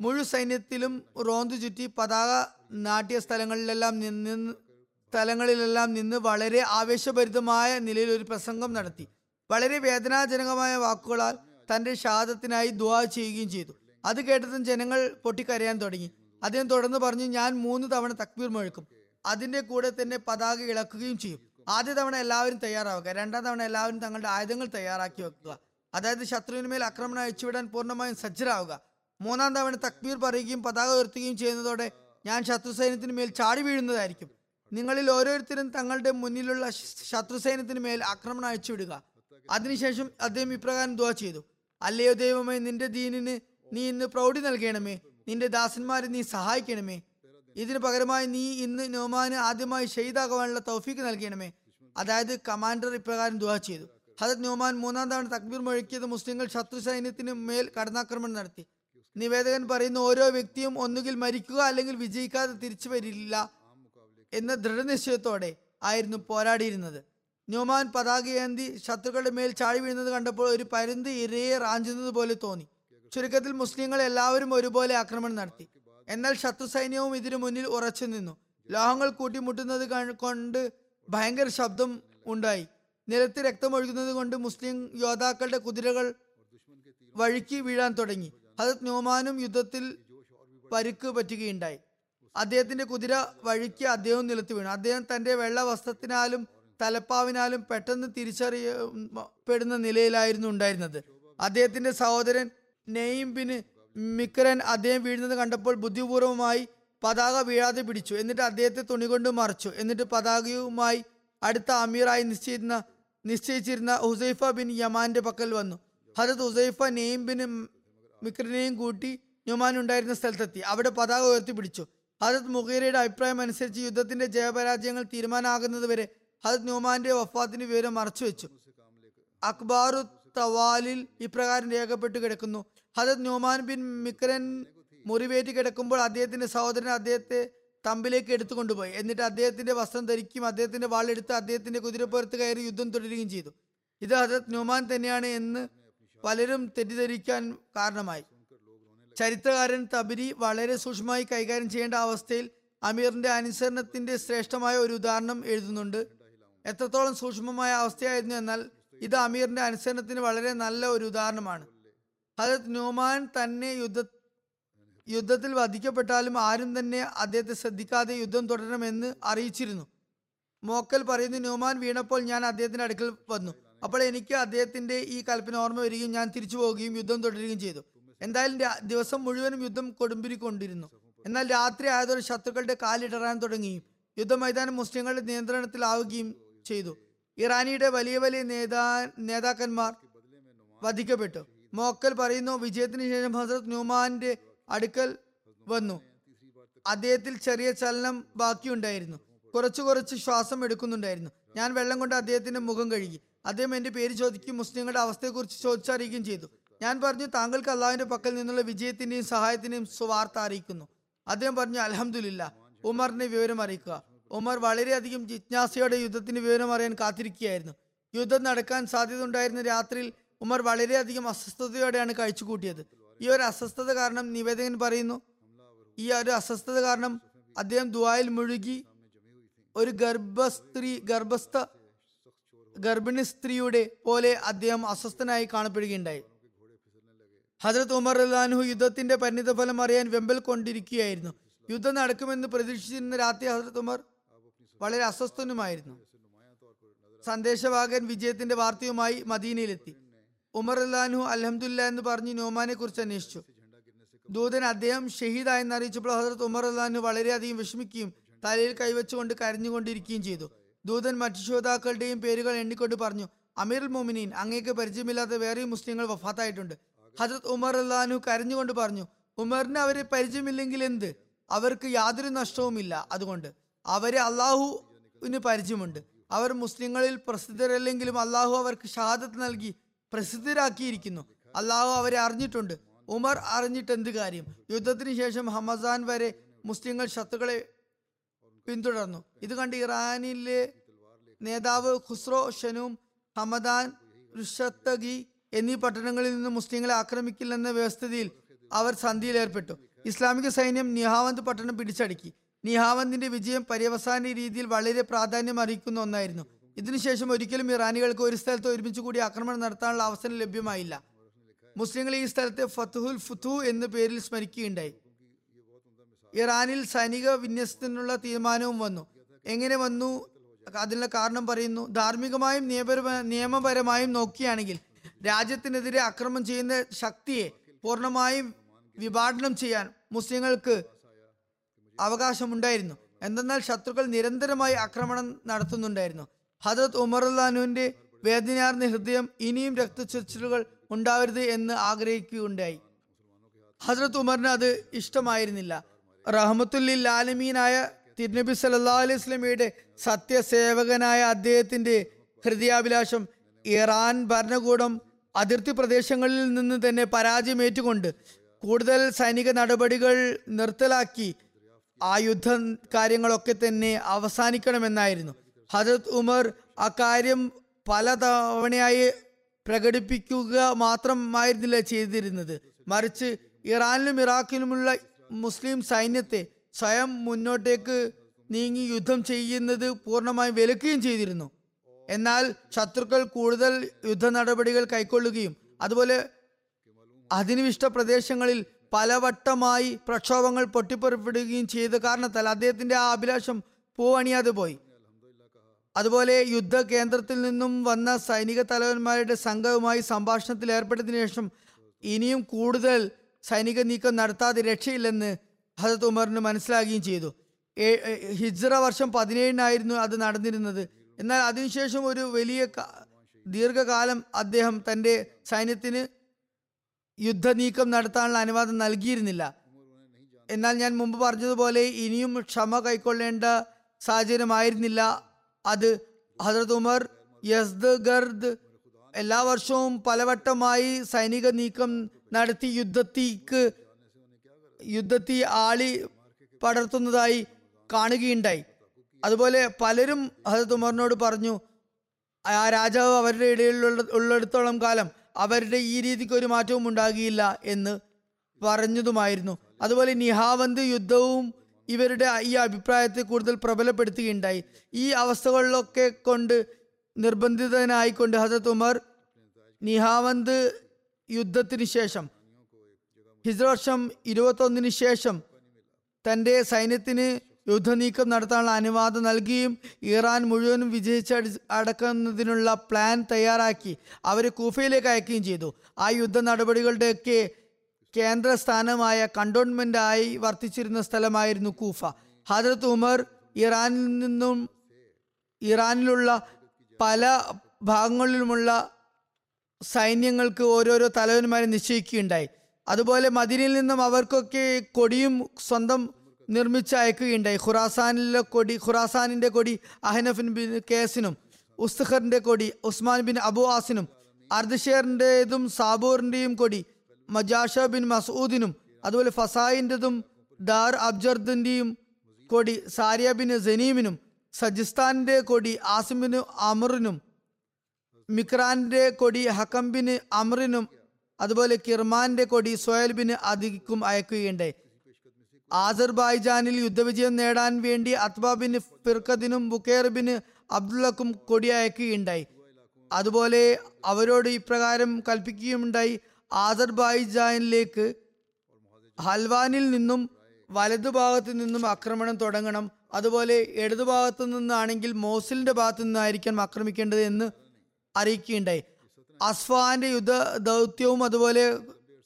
മുഴു സൈന്യത്തിലും റോന്തു ചുറ്റി പതാക നാട്ടിയ സ്ഥലങ്ങളിലെല്ലാം നിന്ന് സ്ഥലങ്ങളിലെല്ലാം നിന്ന് വളരെ ആവേശഭരിതമായ നിലയിൽ ഒരു പ്രസംഗം നടത്തി. വളരെ വേദനാജനകമായ വാക്കുകളാൽ തന്റെ ഷാദത്തിനായി ദുആ ചെയ്യുകയും ചെയ്തു. അത് കേട്ടതും ജനങ്ങൾ പൊട്ടിക്കരയാൻ തുടങ്ങി. അദ്ദേഹം തുടർന്ന് പറഞ്ഞു ഞാൻ മൂന്ന് തവണ തക്ബീർ മുഴക്കും. അതിന്റെ കൂടെ തന്നെ പതാക ഇളക്കുകയും ചെയ്യും. ആദ്യ തവണ എല്ലാവരും തയ്യാറാവുക രണ്ടാം തവണ എല്ലാവരും തങ്ങളുടെ ആയുധങ്ങൾ തയ്യാറാക്കി വെക്കുക. അതായത് ശത്രുവിന് മേൽ ആക്രമണം അയച്ചുവിടാൻ പൂർണമായും സജ്ജരാവുക. മൂന്നാം തവണ തക്ബീർ പറയുകയും പതാക ഉയർത്തുകയും ചെയ്യുന്നതോടെ ഞാൻ ശത്രു സൈന്യത്തിന് മേൽ ചാടി വീഴുന്നതായിരിക്കും. നിങ്ങളിൽ ഓരോരുത്തരും തങ്ങളുടെ മുന്നിലുള്ള ശ- ശത്രു സൈന്യത്തിന് മേൽ ആക്രമണം അയച്ചുവിടുക അതിനുശേഷം അദ്ദേഹം ഇപ്രകാരം ദുആ ചെയ്തു. അല്ലയോ ദൈവമേ നിന്റെ ദീനിന് നീ ഇന്ന് പ്രൗഢി നൽകണമേ. നിന്റെ ദാസന്മാരെ നീ സഹായിക്കണമേ. ഇതിന് പകരമായി നീ ഇന്ന് നോമാന് ആദ്യമായി ഷെയ്ദാകുവാനുള്ള തൗഫീക്ക് നൽകിയണമേ അതായത് കമാൻഡർ ഇപ്രകാരം ദുവാ ചെയ്തു. ഹജത് നോമാൻ മൂന്നാം തവണ തക്ബീർ മുഴക്കിയത് മുസ്ലിങ്ങൾ ശത്രു സൈന്യത്തിന് മേൽ കടന്നാക്രമണം നടത്തി. നിവേദകൻ പറയുന്ന ഓരോ വ്യക്തിയും ഒന്നുകിൽ മരിക്കുക അല്ലെങ്കിൽ വിജയിക്കാതെ തിരിച്ചു വരില്ല എന്ന ദൃഢനിശ്ചയത്തോടെ ആയിരുന്നു പോരാടിയിരുന്നത്. ന്യൂമാൻ പതാകയേന്തി ശത്രുക്കളുടെ മേൽ ചാടി വീഴുന്നത് കണ്ടപ്പോൾ ഒരു പരുന്ത് ഇരയെ റാഞ്ചുന്നത് പോലെ തോന്നി. ചുരുക്കത്തിൽ മുസ്ലിങ്ങൾ എല്ലാവരും ഒരുപോലെ ആക്രമണം നടത്തി. എന്നാൽ ശത്രു സൈന്യവും ഇതിനു മുന്നിൽ ഉറച്ചു നിന്നു. ലോഹങ്ങൾ കൂട്ടിമുട്ടുന്നത് കൊണ്ട് ഭയങ്കര ശബ്ദം ഉണ്ടായി. നിലത്ത് രക്തമൊഴുകുന്നത് കൊണ്ട് മുസ്ലിം യോദ്ധാക്കളുടെ കുതിരകൾ വഴുക്കി വീഴാൻ തുടങ്ങി. ഹജത് നോമാനും യുദ്ധത്തിൽ പരുക്ക് പറ്റുകയുണ്ടായി. അദ്ദേഹത്തിന്റെ കുതിര വഴുക്കി അദ്ദേഹം നിലത്ത് വീണു. അദ്ദേഹം തന്റെ വെള്ള വസ്ത്രത്തിനാലും തലപ്പാവിനാലും പെട്ടെന്ന് തിരിച്ചറിയപ്പെടുന്ന നിലയിലായിരുന്നു ഉണ്ടായിരുന്നത്. അദ്ദേഹത്തിന്റെ സഹോദരൻ നെയ്ം ബിന് മിക്രൻ അദ്ദേഹം വീഴുന്നത് കണ്ടപ്പോൾ ബുദ്ധിപൂർവമായി പതാക വീഴാതെ പിടിച്ചു. എന്നിട്ട് അദ്ദേഹത്തെ തുണി കൊണ്ട് മറച്ചു. എന്നിട്ട് പതാകയുമായി അടുത്ത അമീറായി നിശ്ചയിച്ചിരുന്ന നിശ്ചയിച്ചിരുന്ന ഹുസൈഫ ബിൻ യമാന്റെ പക്കൽ വന്നു. ഹജത് ഹുസൈഫ നെയ്ം ബിൻ മിക്രനെയും കൂട്ടി നുമാൻ ഉണ്ടായിരുന്ന സ്ഥലത്തെത്തി. അവിടെ പതാക ഉയർത്തിപ്പിടിച്ചു ഹജത് മുഖീറയുടെ അഭിപ്രായം അനുസരിച്ച് യുദ്ധത്തിന്റെ ജയപരാജയങ്ങൾ തീരുമാനമാകുന്നത് വരെ ഹജത് നുമാന്റെ വഫാത്തിന് വിവരം മറച്ചു വെച്ചു അക്ബാറു തവാലിൽ ഇപ്രകാരം രേഖപ്പെട്ടു കിടക്കുന്നു. ഹജത് ന്യൂമാൻ ബിൻ മിക്രൻ മുറിവേറ്റ് കിടക്കുമ്പോൾ അദ്ദേഹത്തിന്റെ സഹോദരൻ അദ്ദേഹത്തെ തമ്പിലേക്ക് എടുത്തുകൊണ്ടുപോയി. എന്നിട്ട് അദ്ദേഹത്തിന്റെ വസ്ത്രം ധരിക്കുകയും അദ്ദേഹത്തിന്റെ വാളെടുത്ത് അദ്ദേഹത്തിന്റെ കുതിരപ്പുറത്ത് കയറി യുദ്ധം തുടരുകയും ചെയ്തു. ഇത് ഹജത് ന്യൂമാൻ തന്നെയാണ് എന്ന് പലരും തെറ്റിദ്ധരിക്കാൻ കാരണമായി. ചരിത്രകാരൻ തബിരി വളരെ സൂക്ഷ്മമായി കൈകാര്യം ചെയ്യേണ്ട അവസ്ഥയിൽ അമീറിന്റെ അനുസരണത്തിന്റെ ശ്രേഷ്ഠമായ ഒരു ഉദാഹരണം എഴുതുന്നുണ്ട്. എത്രത്തോളം സൂക്ഷ്മമായ അവസ്ഥയായിരുന്നു എന്നാൽ ഇത് അമീറിന്റെ അനുസരണത്തിന് വളരെ നല്ല ഒരു ഉദാഹരണമാണ്. ഹജത് ന്യൂമാൻ തന്നെ യുദ്ധ യുദ്ധത്തിൽ വധിക്കപ്പെട്ടാലും ആരും തന്നെ അദ്ദേഹത്തെ ശ്രദ്ധിക്കാതെ യുദ്ധം തുടരണമെന്ന് അറിയിച്ചിരുന്നു. മോക്കൽ പറയുന്നു ന്യൂമാൻ വീണപ്പോൾ ഞാൻ അദ്ദേഹത്തിന്റെ അടുക്കൽ വന്നു. അപ്പോൾ എനിക്ക് അദ്ദേഹത്തിന്റെ ഈ കൽപ്പന ഓർമ്മ വരികയും ഞാൻ തിരിച്ചു പോവുകയും യുദ്ധം തുടരുകയും ചെയ്തു. എന്തായാലും ദിവസം മുഴുവനും യുദ്ധം കൊടുമ്പിരിക്കൊണ്ടിരുന്നു. എന്നാൽ രാത്രി ആയതോടെ ശത്രുക്കളുടെ കാലിടറാൻ തുടങ്ങുകയും യുദ്ധമൈതാനം മുസ്ലിങ്ങളുടെ നിയന്ത്രണത്തിലാവുകയും ചെയ്തു. ഇറാനിയുടെ വലിയ വലിയ നേതാ നേതാക്കന്മാർ വധിക്കപ്പെട്ടു. മോക്കൽ പറയുന്നു വിജയത്തിന് ശേഷം ഹസ്രത് ന്യൂമാന്റെ അടുക്കൽ വന്നു. അദ്ദേഹത്തിൽ ചെറിയ ചലനം ബാക്കിയുണ്ടായിരുന്നു. കുറച്ചു കുറച്ച് ശ്വാസം എടുക്കുന്നുണ്ടായിരുന്നു. ഞാൻ വെള്ളം കൊണ്ട് അദ്ദേഹത്തിന്റെ മുഖം കഴുകി. അദ്ദേഹം എന്റെ പേര് ചോദിക്കുകയും മുസ്ലിങ്ങളുടെ അവസ്ഥയെക്കുറിച്ച് ചോദിച്ചറിയുകയും ചെയ്തു. ഞാൻ പറഞ്ഞു താങ്കൾക്ക് അള്ളാഹുവിന്റെ പക്കൽ നിന്നുള്ള വിജയത്തിന്റെയും സഹായത്തിന്റെയും സുവാർത്ത അറിയിക്കുന്നു. അദ്ദേഹം പറഞ്ഞു അലഹമില്ല ഉമറിനെ വിവരം അറിയിക്കുക. ഉമർ വളരെയധികം ജിജ്ഞാസയോടെ യുദ്ധത്തിന്റെ വിവരം അറിയാൻ കാത്തിരിക്കുകയായിരുന്നു. യുദ്ധം നടക്കാൻ സാധ്യത ഉണ്ടായിരുന്ന രാത്രിയിൽ ഉമർ വളരെയധികം അസ്വസ്ഥതയോടെയാണ് കഴിച്ചു കൂട്ടിയത് ഈ ഒരു അസ്വസ്ഥത കാരണം നിവേദകൻ പറയുന്നു ഈ ഒരു അസ്വസ്ഥത കാരണം അദ്ദേഹം ദുബായിൽ മുഴുകി ഒരു ഗർഭസ്ത്രീ ഗർഭസ്ഥ ഗർഭിണി സ്ത്രീയുടെ പോലെ അദ്ദേഹം അസ്വസ്ഥനായി കാണപ്പെടുകയുണ്ടായി. ഹജറത് ഉമർ അല്ലാൻഹു യുദ്ധത്തിന്റെ പരിണിതഫലം അറിയാൻ വെമ്പൽ കൊണ്ടിരിക്കുകയായിരുന്നു. യുദ്ധം നടക്കുമെന്ന് പ്രതീക്ഷിച്ചിരുന്ന രാത്രി ഹജറത് ഉമർ വളരെ അസ്വസ്ഥനുമായിരുന്നു. സന്ദേശവാഹകൻ വിജയത്തിന്റെ വാർത്തയുമായി മദീനയിലെത്തി. ഉമർ അല്ലാനു അലഹമുല്ല എന്ന് പറഞ്ഞ് നോമാനെ കുറിച്ച് അന്വേഷിച്ചു. ദൂതൻ അദ്ദേഹം ഷഹീദായെന്ന് അറിയിച്ചപ്പോൾ ഹസരത്ത് ഉമർ അല്ലാനു വളരെയധികം വിഷമിക്കുകയും തലയിൽ കൈവച്ചുകൊണ്ട് കരഞ്ഞുകൊണ്ടിരിക്കുകയും ചെയ്തു. ദൂതൻ മറ്റു ശ്രോതാക്കളുടെയും പേരുകൾ എണ്ണിക്കൊണ്ട് പറഞ്ഞു അമീറുൽ മോമിനീൻ അങ്ങേക്ക് പരിചയമില്ലാത്ത വേറെയും മുസ്ലിങ്ങൾ വഫാത്തായിട്ടുണ്ട്. ഹജരത് ഉമർ അല്ലാനു കരഞ്ഞുകൊണ്ട് പറഞ്ഞു ഉമറിന് അവരെ പരിചയമില്ലെങ്കിൽ എന്ത്? അവർക്ക് യാതൊരു നഷ്ടവുമില്ല. അതുകൊണ്ട് അവരെ അള്ളാഹുവിന് പരിചയമുണ്ട്. അവർ മുസ്ലിങ്ങളിൽ പ്രസിദ്ധരല്ലെങ്കിലും അള്ളാഹു അവർക്ക് ഷഹാദത്ത് നൽകി പ്രസിദ്ധരാക്കിയിരിക്കുന്നു. അള്ളാഹു അവരെ അറിഞ്ഞിട്ടുണ്ട്. ഉമർ അറിഞ്ഞിട്ട് എന്ത് കാര്യം? യുദ്ധത്തിന് ശേഷം ഹമസാൻ വരെ മുസ്ലിങ്ങൾ ശത്രുക്കളെ പിന്തുടർന്നു. ഇത് കണ്ട് ഇറാനിലെ നേതാവ് ഖുസ്രോ ഷനും ഹമദാൻ റുഷത്തഗി എന്നീ പട്ടണങ്ങളിൽ നിന്ന് മുസ്ലിങ്ങളെ ആക്രമിക്കില്ലെന്ന വ്യവസ്ഥയിൽ അവർ സന്ധിയിൽ ഏർപ്പെട്ടു. ഇസ്ലാമിക സൈന്യം നിഹാവന്ത് പട്ടണം പിടിച്ചടക്കി. നിഹാവന്തിന്റെ വിജയം പര്യവസാന രീതിയിൽ വളരെ പ്രാധാന്യം അറിയിക്കുന്ന ഒന്നായിരുന്നു. ഇതിനുശേഷം ഒരിക്കലും ഇറാനികൾക്ക് ഒരു സ്ഥലത്ത് ഒരുമിച്ച് കൂടി ആക്രമണം നടത്താനുള്ള അവസരം ലഭ്യമായില്ല. മുസ്ലിങ്ങൾ ഈ സ്ഥലത്തെ ഫത്തുഹുൽ ഫുത്തു എന്ന പേരിൽ സ്മരിക്കുകയുണ്ടായി. ഇറാനിൽ സൈനിക വിന്യസത്തിനുള്ള തീരുമാനവും വന്നു. എങ്ങനെ വന്നു? അതിനുള്ള കാരണം പറയുന്നു. ധാർമ്മികമായും നിയമപരമ- നിയമപരമായും നോക്കിയാണെങ്കിൽ രാജ്യത്തിനെതിരെ ആക്രമണം ചെയ്യുന്ന ശക്തിയെ പൂർണമായും വിഭാടനം ചെയ്യാൻ മുസ്ലിങ്ങൾക്ക് അവകാശമുണ്ടായിരുന്നു. എന്തെന്നാൽ ശത്രുക്കൾ നിരന്തരമായി ആക്രമണം നടത്തുന്നുണ്ടായിരുന്നു. ഹജറത് ഉമറുല്ലാനുവിന്റെ വേദനയാർന്ന ഹൃദയം ഇനിയും രക്തച്ചൊരിച്ചിലുകൾ ഉണ്ടാവരുത് എന്ന് ആഗ്രഹിക്കുകയുണ്ടായി. ഹജ്രത് ഉമറിന് അത് ഇഷ്ടമായിരുന്നില്ല. റഹമത്തുല്ലിൽ ആലമീനായ തിരുനബി സല്ലാ അലൈഹി സ്വലമിയുടെ സത്യസേവകനായ അദ്ദേഹത്തിന്റെ ഹൃദയാഭിലാഷം ഇറാൻ ഭരണകൂടം അതിർത്തി പ്രദേശങ്ങളിൽ നിന്ന് തന്നെ പരാജയമേറ്റുകൊണ്ട് കൂടുതൽ സൈനിക നടപടികൾ നിർത്തലാക്കി. ആ യുദ്ധ കാര്യങ്ങളൊക്കെ തന്നെ അവസാനിക്കണമെന്നായിരുന്നു. ഹജരത് ഉമർ അക്കാര്യം പലതവണയായി പ്രകടിപ്പിക്കുക മാത്രമായിരുന്നില്ല ചെയ്തിരുന്നത്. മറിച്ച് ഇറാനിലും ഇറാഖിലുമുള്ള മുസ്ലിം സൈന്യത്തെ സ്വയം മുന്നോട്ടേക്ക് നീങ്ങി യുദ്ധം ചെയ്യുന്നത് പൂർണമായും വിലക്കുകയും ചെയ്തിരുന്നു. എന്നാൽ ശത്രുക്കൾ കൂടുതൽ യുദ്ധ നടപടികൾ കൈക്കൊള്ളുകയും അതുപോലെ അധിനിവിഷ്ട പ്രദേശങ്ങളിൽ പലവട്ടമായി പ്രക്ഷോഭങ്ങൾ പൊട്ടിപ്പുറപ്പെടുകയും ചെയ്ത കാരണത്താൽ അദ്ദേഹത്തിന്റെ ആ അഭിലാഷം പൂവണിയാതെ പോയി. അതുപോലെ യുദ്ധ കേന്ദ്രത്തിൽ നിന്നും വന്ന സൈനിക തലവന്മാരുടെ സംഘവുമായി സംഭാഷണത്തിൽ ഏർപ്പെട്ടതിനു ശേഷം ഇനിയും കൂടുതൽ സൈനിക നീക്കം നടത്താതെ രക്ഷയില്ലെന്ന് ഹസത്ത് ഉമറിന് മനസ്സിലാകുകയും ചെയ്തു. ഹിജ്റ വർഷം പതിനേഴിനായിരുന്നു അത് നടന്നിരുന്നത്. എന്നാൽ അതിനുശേഷം ഒരു വലിയ ദീർഘകാലം അദ്ദേഹം തന്റെ സൈന്യത്തിന് യുദ്ധ നീക്കം നടത്താനുള്ള അനുവാദം നൽകിയിരുന്നില്ല. എന്നാൽ ഞാൻ മുമ്പ് പറഞ്ഞതുപോലെ ഇനിയും ക്ഷമ കൈക്കൊള്ളേണ്ട സാഹചര്യമായിരുന്നില്ല. അത് ഹജറത് ഉമർ യസ്ദഗർദ് എല്ലാ വർഷവും പലവട്ടമായി സൈനിക നീക്കം നടത്തി യുദ്ധത്തിക്ക് യുദ്ധത്തി ആളി പടർത്തുന്നതായി കാണുകയുണ്ടായി. അതുപോലെ പലരും ഹജറത് ഉമറിനോട് പറഞ്ഞു ആ രാജാവ് അവരുടെ ഇടയിലുള്ള ഉള്ളിടത്തോളം കാലം അവരുടെ ഈ രീതിക്ക് ഒരു മാറ്റവും ഉണ്ടാകിയില്ല എന്ന് പറഞ്ഞതുമായിരുന്നു. അതുപോലെ നിഹാവന്ത് യുദ്ധവും ഇവരുടെ ഈ അഭിപ്രായത്തെ കൂടുതൽ പ്രബലപ്പെടുത്തുകയുണ്ടായി. ഈ അവസ്ഥകളിലൊക്കെ കൊണ്ട് നിർബന്ധിതനായിക്കൊണ്ട് ഹസരത് ഉമർ നിഹാവന്ത് യുദ്ധത്തിന് ശേഷം ഹിജ്രവർഷം ഇരുപത്തൊന്നിന് ശേഷം തന്റെ സൈന്യത്തിന് യുദ്ധനീക്കം നടത്താനുള്ള അനുവാദം നൽകുകയും ഇറാൻ മുഴുവനും വിജയിച്ച് അടക്കുന്നതിനുള്ള പ്ലാൻ തയ്യാറാക്കി അവരെ കൂഫയിലേക്ക് അയക്കുകയും ചെയ്തു. ആ യുദ്ധ നടപടികളുടെയൊക്കെ കേന്ദ്ര സ്ഥാനമായ കണ്ടോൺമെന്റ് ആയി വർത്തിച്ചിരുന്ന സ്ഥലമായിരുന്നു കൂഫ. ഹജറത്ത് ഉമർ ഇറാനിൽ നിന്നും ഇറാനിലുള്ള പല ഭാഗങ്ങളിലുമുള്ള സൈന്യങ്ങൾക്ക് ഓരോരോ തലവന്മാരെ നിശ്ചയിക്കുകയുണ്ടായി. അതുപോലെ മദീനയിൽ നിന്നും അവർക്കൊക്കെ കൊടിയും സ്വന്തം നിർമ്മിച്ച് അയക്കുകയുണ്ടായി. ഖുറാസാനിലെ കൊടി ഖുറാസാനിന്റെ കൊടി അഹനഫിൻ ബിൻ കേസിനും ഉസ്തഖറിന്റെ കൊടി ഉസ്മാൻ ബിൻ അബു ആസിനും അർദ്ഷേറിന്റെതും സാബൂറിന്റെയും കൊടി മജാഷ ബിൻ മസൂദിനും അതുപോലെ ഫസായിന്റെതും ദാർ അബ്ജർദിന്റെയും കൊടി സാരിയ ബിൻ സനീമിനും സജിസ്ഥാനിന്റെ കൊടി ആസിമിന് അമറിനും മിക്രാന്റെ കൊടി ഹക്കംബിന് അമറിനും അതുപോലെ കിർമാന്റെ കൊടി സോയൽബിന് അദിക്കും അയക്കുകയുണ്ടായി. ആസർബായ്ജാനിൽ യുദ്ധവിജയം നേടാൻ വേണ്ടി അത്ബാബിന് ബുക്കേർ ബിൻ അബ്ദുള്ളക്കും കൊടി അയക്കുകയുണ്ടായി. അതുപോലെ അവരോട് ഇപ്രകാരം കൽപ്പിക്കുകയുണ്ടായി ആസർബൈജാനിലേക്ക് ഹൽവാനിൽ നിന്നും വലതുഭാഗത്ത് നിന്നും ആക്രമണം തുടങ്ങണം. അതുപോലെ ഇടതുഭാഗത്തു നിന്നാണെങ്കിൽ മോസിലിന്റെ ഭാഗത്ത് നിന്നായിരിക്കണം ആക്രമിക്കേണ്ടത് എന്ന് അറിയിക്കുകയുണ്ടായി. അസ്ഫാന്റെ യുദ്ധ ദൗത്യവും അതുപോലെ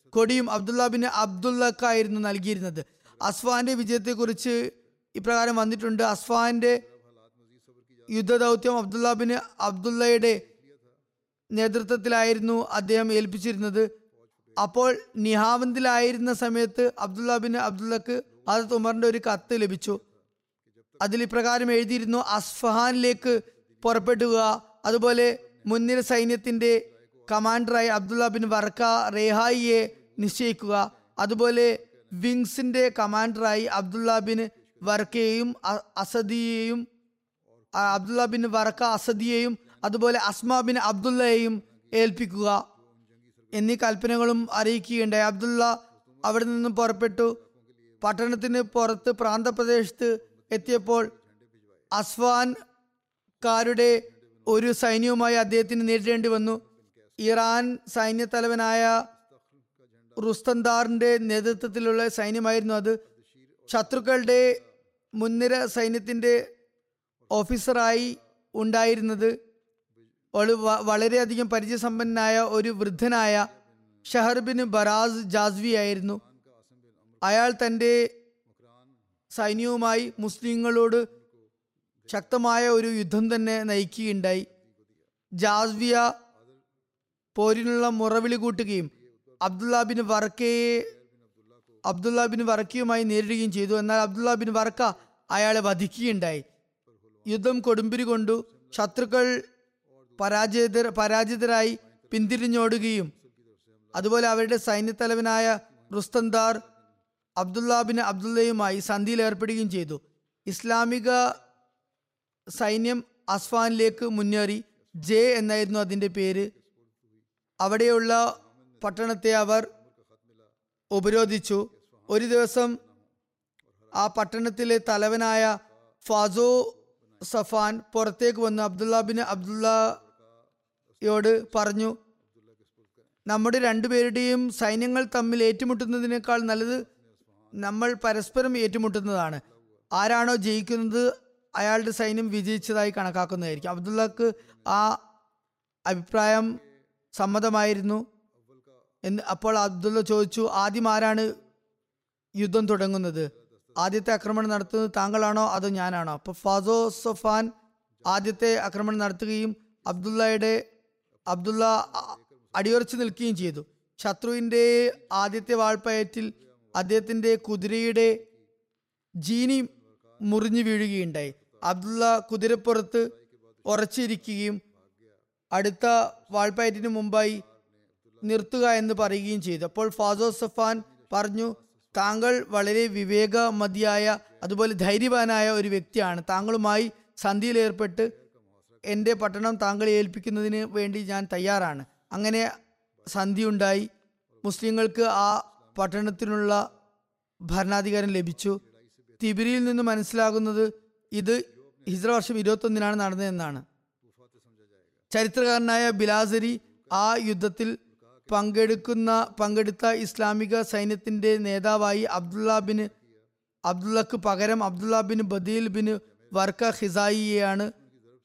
കൊടിയും അബ്ദുള്ള ബിൻ അബ്ദുള്ളക്കായിരുന്നു നൽകിയിരുന്നത്. അസ്ഫാന്റെ വിജയത്തെക്കുറിച്ച് ഇപ്രകാരം വന്നിട്ടുണ്ട്. അസ്ഫാന്റെ യുദ്ധ ദൗത്യം അബ്ദുള്ള ബിൻ അബ്ദുള്ളയുടെ നേതൃത്വത്തിലായിരുന്നു അദ്ദേഹം ഏൽപ്പിച്ചിരുന്നത്. അപ്പോൾ നിഹാവന്തിലായിരുന്ന സമയത്ത് അബ്ദുള്ള ബിൻ അബ്ദുള്ളക്ക് ഹസരത്ത് ഉമറിന്റെ ഒരു കത്ത് ലഭിച്ചു. അതിൽ ഇപ്രകാരം എഴുതിയിരുന്നു അസ്ഫഹാനിലേക്ക് പുറപ്പെടുക. അതുപോലെ മുൻനിര സൈന്യത്തിന്റെ കമാൻഡറായി അബ്ദുള്ള ബിൻ വർക്ക റേഹായിയെ നിശ്ചയിക്കുക. അതുപോലെ വിങ്സിന്റെ കമാൻഡറായി അബ്ദുള്ള ബിൻ വർക്കയെയും അസദിയെയും ആ, അബ്ദുള്ള ബിൻ വർക്ക അസദിയെയും അതുപോലെ അസ്മ ബിൻ അബ്ദുള്ളയെയും ഏൽപ്പിക്കുക. എന്നീ കൽപ്പനകളും അറിയിക്കുകയുണ്ടായി. അബ്ദുള്ള അവിടെ നിന്നും പുറപ്പെട്ടു. പട്ടണത്തിന് പുറത്ത് പ്രാന്തപ്രദേശത്ത് എത്തിയപ്പോൾ അസ്വാൻകാരുടെ ഒരു സൈന്യവുമായി അദ്ദേഹത്തിന് നേരിടേണ്ടി വന്നു. ഇറാൻ സൈന്യത്തലവനായ റുസ്തന്ദാറിന്റെ നേതൃത്വത്തിലുള്ള സൈന്യമായിരുന്നു അത്. ശത്രുക്കളുടെ മുൻനിര സൈന്യത്തിന്റെ ഓഫീസറായി ഉണ്ടായിരുന്നത്. വളരെയധികം പരിചയസമ്പന്നനായ ഒരു വൃദ്ധനായ ഷഹർബിൻ ബറാസ് ജാസ്വി ആയിരുന്നു. അയാൾ തന്റെ സൈന്യവുമായി മുസ്ലിങ്ങളോട് ശക്തമായ ഒരു യുദ്ധം തന്നെ നയിക്കുകയുണ്ടായി. ജാസ്വിയ പോരിനുള്ള മുറവിളി കൂട്ടുകയും അബ്ദുള്ള ബിൻ വർക്കയെ അബ്ദുള്ള ബിൻ വർക്കയുമായി നേരിടുകയും ചെയ്തു. എന്നാൽ അബ്ദുള്ള ബിൻ വർക്ക അയാളെ വധിക്കുകയുണ്ടായി. യുദ്ധം കൊടുമ്പിരി കൊണ്ടു ശത്രുക്കൾ പരാജിതർ പരാജിതരായി പിന്തിരിഞ്ഞോടുകയും അതുപോലെ അവരുടെ സൈന്യത്തലവനായ റുസ്തന്ദാർ അബ്ദുള്ള ബിൻ അബ്ദുള്ളയുമായി സന്ധിയിൽ ഏർപ്പെടുകയും ചെയ്തു. ഇസ്ലാമിക സൈന്യം അസ്ഫാനിലേക്ക് മുന്നേറി. ജെ എന്നായിരുന്നു അതിന്റെ പേര്. അവിടെയുള്ള പട്ടണത്തെ അവർ ഉപരോധിച്ചു. ഒരു ദിവസം ആ പട്ടണത്തിലെ തലവനായ ഫാസോ സഫാൻ പുറത്തേക്ക് വന്ന് അബ്ദുള്ള ബിൻ അബ്ദുള്ളയോട് പറഞ്ഞു നമ്മുടെ രണ്ടുപേരുടെയും സൈന്യങ്ങൾ തമ്മിൽ ഏറ്റുമുട്ടുന്നതിനേക്കാൾ നല്ലത് നമ്മൾ പരസ്പരം ഏറ്റുമുട്ടുന്നതാണ്. ആരാണോ ജയിക്കുന്നത് അയാളുടെ സൈന്യം വിജയിച്ചതായി കണക്കാക്കുന്നതായിരിക്കും. അബ്ദുള്ളക്ക് ആ അഭിപ്രായം സമ്മതമായിരുന്നു എന്ന് അപ്പോൾ അബ്ദുള്ള ചോദിച്ചു ആദ്യം ആരാണ് യുദ്ധം തുടങ്ങുന്നത്? ആദ്യത്തെ ആക്രമണം നടത്തുന്നത് താങ്കളാണോ അതോ ഞാനാണോ? അപ്പോൾ ഫാസോ സൊഫാൻ ആദ്യത്തെ ആക്രമണം നടത്തുകയും അബ്ദുള്ളയുടെ അബ്ദുള്ള അടിയുറച്ചു നിൽക്കുകയും ചെയ്തു. ശത്രുവിന്റെ ആദ്യത്തെ വാൾപ്പയറ്റിൽ അദ്ദേഹത്തിന്റെ കുതിരയുടെ ജീനി മുറിഞ്ഞു വീഴുകയുണ്ടായി. അബ്ദുള്ള കുതിരപ്പുറത്ത് ഉറച്ചിരിക്കുകയും അടുത്ത വാൾപ്പയറ്റിന് മുമ്പായി നിർത്തുക എന്ന് പറയുകയും ചെയ്തു. അപ്പോൾ ഫാസോ സഫാൻ പറഞ്ഞു താങ്കൾ വളരെ വിവേകമതിയായ അതുപോലെ ധൈര്യവാനായ ഒരു വ്യക്തിയാണ്. താങ്കളുമായി സന്ധിയിൽ ഏർപ്പെട്ട് എന്റെ പട്ടണം താങ്കളെ ഏൽപ്പിക്കുന്നതിന് വേണ്ടി ഞാൻ തയ്യാറാണ്. അങ്ങനെ സന്ധി ഉണ്ടായി മുസ്ലിങ്ങൾക്ക് ആ പട്ടണത്തിനുള്ള ഭരണാധികാരം ലഭിച്ചു. തിബിരിയിൽ നിന്ന് മനസ്സിലാകുന്നത് ഇത് ഹിജ്ര വർഷം ഇരുപത്തൊന്നിനാണ് നടന്നതെന്നാണ്. ചരിത്രകാരനായ ബിലാസരി ആ യുദ്ധത്തിൽ പങ്കെടുക്കുന്ന പങ്കെടുത്ത ഇസ്ലാമിക സൈന്യത്തിന്റെ നേതാവായി അബ്ദുള്ള ബിൻ അബ്ദുള്ളക്ക് പകരം Abdullah bin Badil bin Warqa ഖിസായിയെയാണ്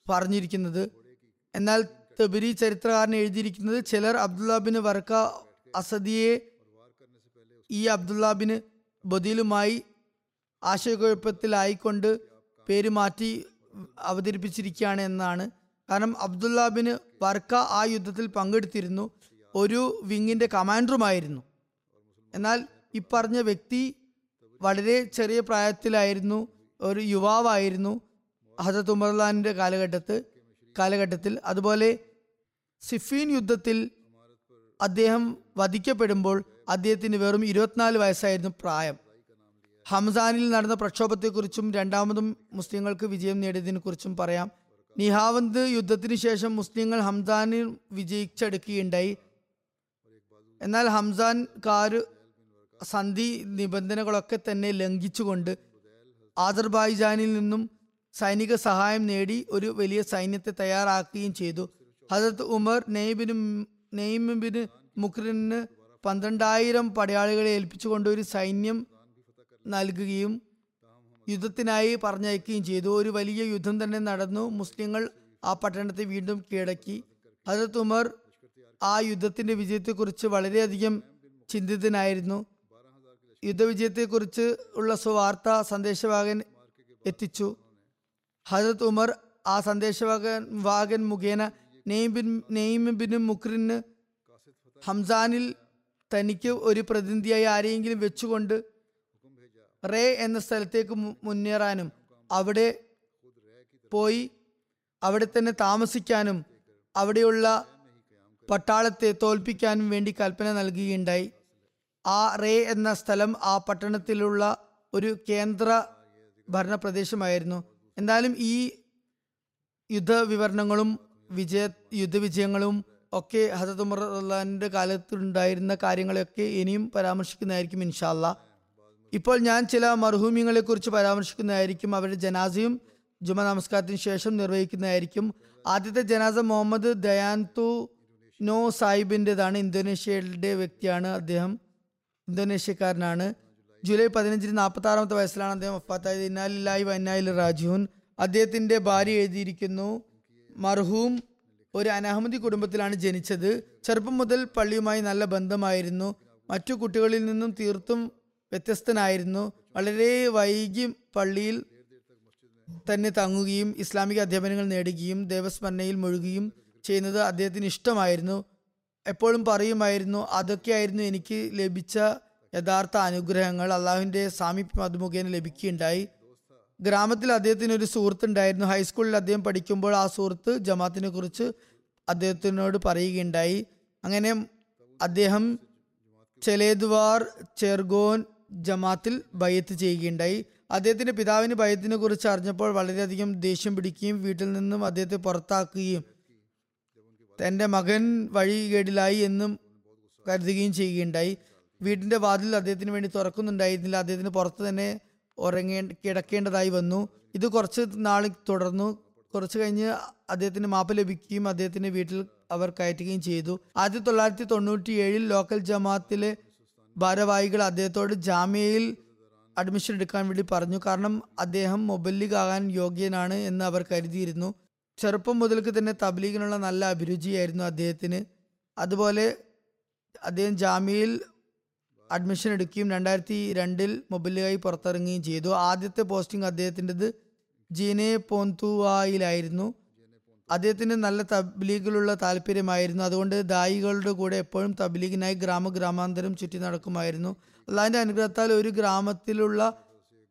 പറഞ്ഞിരിക്കുന്നത്. എന്നാൽ തബരി ചരിത്രകാരൻ എഴുതിയിരിക്കുന്നത് ചിലർ അബ്ദുള്ള ബിൻ വർക്ക അസദിയെ ഈ അബ്ദുള്ള ബിൻ ബദീലുമായി ആശയക്കുഴപ്പത്തിലായിക്കൊണ്ട് പേര് മാറ്റി അവതരിപ്പിച്ചിരിക്കുകയാണ് എന്നാണ്. കാരണം അബ്ദുള്ള ബിൻ വർക്ക ആ യുദ്ധത്തിൽ പങ്കെടുത്തിരുന്നു. ഒരു വിങ്ങിന്റെ കമാൻഡറുമായിരുന്നു. എന്നാൽ ഇപ്പറഞ്ഞ പറഞ്ഞ വ്യക്തി വളരെ ചെറിയ പ്രായത്തിലായിരുന്നു. ഒരു യുവാവായിരുന്നു. ഹസരത്ത് ഉമർലാനിന്റെ കാലഘട്ടത്ത് കാലഘട്ടത്തിൽ അതുപോലെ സിഫീൻ യുദ്ധത്തിൽ അദ്ദേഹം വധിക്കപ്പെടുമ്പോൾ അദ്ദേഹത്തിന് വെറും ഇരുപത്തിനാല് വയസ്സായിരുന്നു പ്രായം. ഹംസാനിൽ നടന്ന പ്രക്ഷോഭത്തെക്കുറിച്ചും രണ്ടാമതും മുസ്ലിങ്ങൾക്ക് വിജയം നേടിയതിനെ കുറിച്ചും പറയാം. നിഹാവന്ത് യുദ്ധത്തിന് ശേഷം മുസ്ലിങ്ങൾ ഹംസാനിൽ വിജയിച്ചെടുക്കുകയുണ്ടായി. എന്നാൽ ഹംസാൻകാർ സന്ധി നിബന്ധനകളൊക്കെ തന്നെ ലംഘിച്ചുകൊണ്ട് ആദർബായിജാനിൽ നിന്നും സൈനിക സഹായം നേടി ഒരു വലിയ സൈന്യത്തെ തയ്യാറാക്കുകയും ചെയ്തു. ഹജത് ഉമർ നെയ്ബിന് നെയ്മിബിന് മുക്രിന് പന്ത്രണ്ടായിരം പടയാളികളെ ഏൽപ്പിച്ചുകൊണ്ട് ഒരു സൈന്യം നൽകുകയും യുദ്ധത്തിനായി പറഞ്ഞയക്കുകയും ചെയ്തു. ഒരു വലിയ യുദ്ധം തന്നെ നടന്നു. മുസ്ലിങ്ങൾ ആ പട്ടണത്തെ വീണ്ടും കീഴടക്കി. ഹജത് ഉമർ ആ യുദ്ധത്തിന്റെ വിജയത്തെക്കുറിച്ച് വളരെയധികം ചിന്തിതനായിരുന്നു. യുദ്ധവിജയത്തെക്കുറിച്ച് ഉള്ള സുവാർത്ത സന്ദേശവാഹകൻ എത്തിച്ചു. ഹജരത് ഉമർ ആ സന്ദേശവാഹൻ വാഹൻ മുഖേന നെയ്മിൻ നെയ്മിബിന് മുക്രിന് ഹംസാനിൽ തനിക്ക് ഒരു പ്രതിനിധിയായി ആരെയെങ്കിലും വെച്ചുകൊണ്ട് റേ എന്ന സ്ഥലത്തേക്ക് മുന്നേറാനും അവിടെ പോയി അവിടെ തന്നെ താമസിക്കാനും അവിടെയുള്ള പട്ടാളത്തെ തോൽപ്പിക്കാനും വേണ്ടി കൽപ്പന നൽകുകയുണ്ടായി. ആ റേ എന്ന സ്ഥലം ആ പട്ടണത്തിലുള്ള ഒരു കേന്ദ്ര ഭരണ പ്രദേശമായിരുന്നു എന്നാലും ഈ യുദ്ധവിവരണങ്ങളും വിജയ യുദ്ധവിജയങ്ങളും ഒക്കെ ഹസത്ത് ഉമർ കാലത്ത് ഉണ്ടായിരുന്ന കാര്യങ്ങളെയൊക്കെ ഇനിയും പരാമർശിക്കുന്നതായിരിക്കും ഇൻഷാല്ല ഇപ്പോൾ ഞാൻ ചില മർഹൂമിങ്ങളെ കുറിച്ച് പരാമർശിക്കുന്നതായിരിക്കും അവരുടെ ജനാസയും ജുമ നമസ്കാരത്തിന് ശേഷം നിർവഹിക്കുന്നതായിരിക്കും. ആദ്യത്തെ ജനാസ മുഹമ്മദ് ദയാൻതു നോ സാഹിബിന്റെതാണ് ഇന്തോനേഷ്യയുടെ വ്യക്തിയാണ് അദ്ദേഹം ഇന്തോനേഷ്യക്കാരനാണ്. ജൂലൈ പതിനഞ്ചിന് നാൽപ്പത്തി ആറാമത്തെ വയസ്സിലാണ് അദ്ദേഹം വഫാത്തായത്. ഇന്നാലില്ലായി വന്നായിൽ റാജുൻ അദ്ദേഹത്തിന്റെ ഭാര്യ എഴുതിയിരിക്കുന്നു മർഹൂം ഒരു അനഹമ്മദി കുടുംബത്തിലാണ് ജനിച്ചത്. ചെറുപ്പം മുതൽ പള്ളിയുമായി നല്ല ബന്ധമായിരുന്നു. മറ്റു കുട്ടികളിൽ നിന്നും തീർത്തും വ്യത്യസ്തനായിരുന്നു. വളരെ വൈകി പള്ളിയിൽ തന്നെ തങ്ങുകയും ഇസ്ലാമിക അധ്യാപനങ്ങൾ നേടുകയും ദേവസ്മരണയിൽ മുഴുകുകയും ചെയ്യുന്നത് അദ്ദേഹത്തിന് ഇഷ്ടമായിരുന്നു. എപ്പോഴും പറയുമായിരുന്നു അതൊക്കെയായിരുന്നു എനിക്ക് ലഭിച്ച യഥാർത്ഥ അനുഗ്രഹങ്ങൾ അള്ളാഹുവിന്റെ സാമീപ്യം അത് മുഖേന ലഭിക്കുകയുണ്ടായി. ഗ്രാമത്തിൽ അദ്ദേഹത്തിന് ഒരു സുഹൃത്ത് ഉണ്ടായിരുന്നു. ഹൈസ്കൂളിൽ അദ്ദേഹം പഠിക്കുമ്പോൾ ആ സുഹൃത്ത് ജമാത്തിനെ കുറിച്ച് അദ്ദേഹത്തിനോട് പറയുകയുണ്ടായി. അങ്ങനെ അദ്ദേഹം ചെലേദ്വാർ ചെർഗോൻ ജമാത്തിൽ ബയ്യത്ത് ചെയ്യുകയുണ്ടായി. അദ്ദേഹത്തിന്റെ പിതാവിന് ഭയത്തിനെ കുറിച്ച് അറിഞ്ഞപ്പോൾ വളരെയധികം ദേഷ്യം പിടിക്കുകയും വീട്ടിൽ നിന്നും അദ്ദേഹത്തെ പുറത്താക്കുകയും തന്റെ മകൻ വഴികേടിലായി എന്നും കരുതുകയും ചെയ്യുകയുണ്ടായി. വീടിന്റെ വാതിൽ അദ്ദേഹത്തിന് വേണ്ടി തുറക്കുന്നുണ്ടായിരുന്നില്ല. അദ്ദേഹത്തിന് പുറത്ത് തന്നെ ഉറങ്ങേ കിടക്കേണ്ടതായി വന്നു. ഇത് കുറച്ച് നാൾ തുടർന്നു. കുറച്ച് കഴിഞ്ഞ് അദ്ദേഹത്തിന് മാപ്പ് ലഭിക്കുകയും അദ്ദേഹത്തിന്റെ വീട്ടിൽ അവർ കയറ്റുകയും ചെയ്തു. ആയിരത്തി തൊള്ളായിരത്തി തൊണ്ണൂറ്റി ഏഴിൽ ലോക്കൽ ജമാഅത്തിലെ ഭാരവാഹികൾ അദ്ദേഹത്തോട് ജാമ്യയിൽ അഡ്മിഷൻ എടുക്കാൻ വേണ്ടി പറഞ്ഞു. കാരണം അദ്ദേഹം മൊബൈലിക് ആകാൻ യോഗ്യനാണ് എന്ന് അവർ കരുതിയിരുന്നു. ചെറുപ്പം മുതൽക്ക് തന്നെ തബ്ലീഗിനുള്ള നല്ല അഭിരുചിയായിരുന്നു അദ്ദേഹത്തിന്. അതുപോലെ അദ്ദേഹം ജാമ്യയിൽ അഡ്മിഷൻ എടുക്കുകയും രണ്ടായിരത്തി രണ്ടിൽ മൊബൈലായി പുറത്തിറങ്ങുകയും ചെയ്തു. ആദ്യത്തെ പോസ്റ്റിംഗ് അദ്ദേഹത്തിന്റെത് ജീനെ പോന്തുവായിലായിരുന്നു. അദ്ദേഹത്തിന് നല്ല തബ്ലീഗിലുള്ള താല്പര്യമായിരുന്നു. അതുകൊണ്ട് ദായികളുടെ കൂടെ എപ്പോഴും തബ്ലീഗിനായി ഗ്രാമ ഗ്രാമാന്തരം ചുറ്റി നടക്കുമായിരുന്നു. അള്ളാഹിന്റെ അനുഗ്രഹത്താൽ ഒരു ഗ്രാമത്തിലുള്ള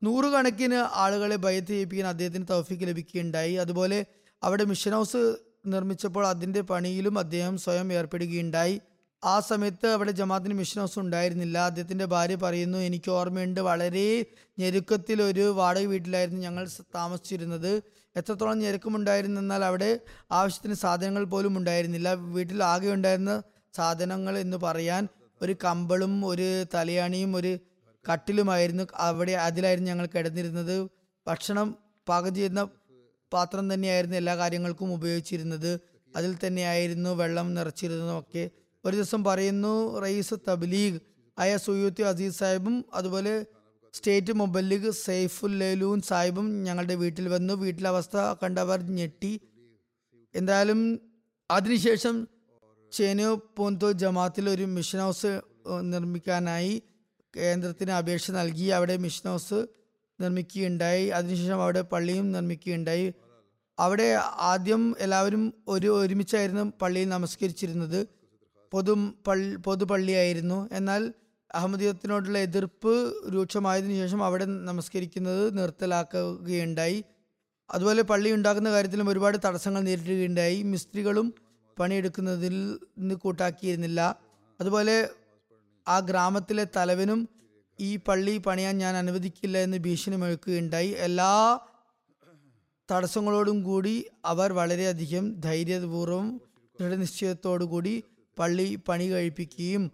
നൂറുകണക്കിന് ആളുകളെ ഭയത്ത് ചെയ്യിപ്പിക്കാൻ അദ്ദേഹത്തിന് തൗഫീക്ക് ലഭിക്കുകയുണ്ടായി. അതുപോലെ അവിടെ മിഷൻ ഹൗസ് നിർമ്മിച്ചപ്പോൾ അതിന്റെ പണിയിലും അദ്ദേഹം സ്വയം ഏർപ്പെടുകയുണ്ടായി. ആ സമയത്ത് അവിടെ ജമാഅത്തിന് മിഷൻ ഹൗസ് ഉണ്ടായിരുന്നില്ല. അദ്ദേഹത്തിന്റെ ഭാര്യ പറയുന്നു എനിക്ക് ഓർമ്മയുണ്ട് വളരെ ഞെരുക്കത്തിൽ ഒരു വാടക വീട്ടിലായിരുന്നു ഞങ്ങൾ താമസിച്ചിരുന്നത്. എത്രത്തോളം ഞെരുക്കമുണ്ടായിരുന്നെന്നാൽ അവിടെ ആവശ്യത്തിന് സാധനങ്ങൾ പോലും ഉണ്ടായിരുന്നില്ല. വീട്ടിൽ ആകെ ഉണ്ടായിരുന്ന സാധനങ്ങൾ എന്ന് പറയാൻ ഒരു കമ്പളും ഒരു തലയാണിയും ഒരു കട്ടിലുമായിരുന്നു അവിടെ അതിലായിരുന്നു ഞങ്ങൾ കിടന്നിരുന്നത്. ഭക്ഷണം പാകം ചെയ്യുന്ന പാത്രം തന്നെയായിരുന്നു എല്ലാ കാര്യങ്ങൾക്കും ഉപയോഗിച്ചിരുന്നത്. അതിൽ തന്നെയായിരുന്നു വെള്ളം നിറച്ചിരുന്നതും ഒക്കെ ഒരു ദിവസം പറയുന്നു റയീസ് തബ്ലീഗ് ആയ സുയൂത്തി അസീസ് സാഹിബും അതുപോലെ സ്റ്റേറ്റ് മൊബൈലിഗ് സെയ്ഫുൽ ലേലൂൻ സാഹിബും ഞങ്ങളുടെ വീട്ടിൽ വന്നു. വീട്ടിലെ അവസ്ഥ കണ്ടവർ ഞെട്ടി. എന്തായാലും അതിനുശേഷം ചേനോ പോന്തോ ജമാത്തിൽ ഒരു മിഷൻ ഹൗസ് നിർമ്മിക്കാനായി കേന്ദ്രത്തിന് അപേക്ഷ നൽകി. അവിടെ മിഷൻ ഹൗസ് നിർമ്മിക്കുകയുണ്ടായി. അതിനുശേഷം അവിടെ പള്ളിയും നിർമ്മിക്കുകയുണ്ടായി. അവിടെ ആദ്യം എല്ലാവരും ഒരു ഒരുമിച്ചായിരുന്നു പള്ളിയിൽ നമസ്കരിച്ചിരുന്നത്. പൊതു പള്ളി പൊതുപള്ളിയായിരുന്നു. എന്നാൽ അഹമ്മദീയത്തിനോടുള്ള എതിർപ്പ് രൂക്ഷമായതിനു ശേഷം അവിടെ നമസ്കരിക്കുന്നത് നിർത്തലാക്കുകയുണ്ടായി. അതുപോലെ പള്ളി ഉണ്ടാക്കുന്ന കാര്യത്തിലും ഒരുപാട് തടസ്സങ്ങൾ നേരിടുകയുണ്ടായി. മിസ്ത്രികളും പണിയെടുക്കുന്നതിൽ നിന്ന് കൂട്ടാക്കിയിരുന്നില്ല. അതുപോലെ ആ ഗ്രാമത്തിലെ തലവനും ഈ പള്ളി പണിയാൻ ഞാൻ അനുവദിക്കില്ല എന്ന് ഭീഷണി മുഴക്കുകയുണ്ടായി എല്ലാ തടസ്സങ്ങളോടും കൂടി അവർ വളരെയധികം ധൈര്യപൂർവം ദൃഢനിശ്ചയത്തോടു കൂടി പള്ളി പണി കഴിപ്പിക്കുകയും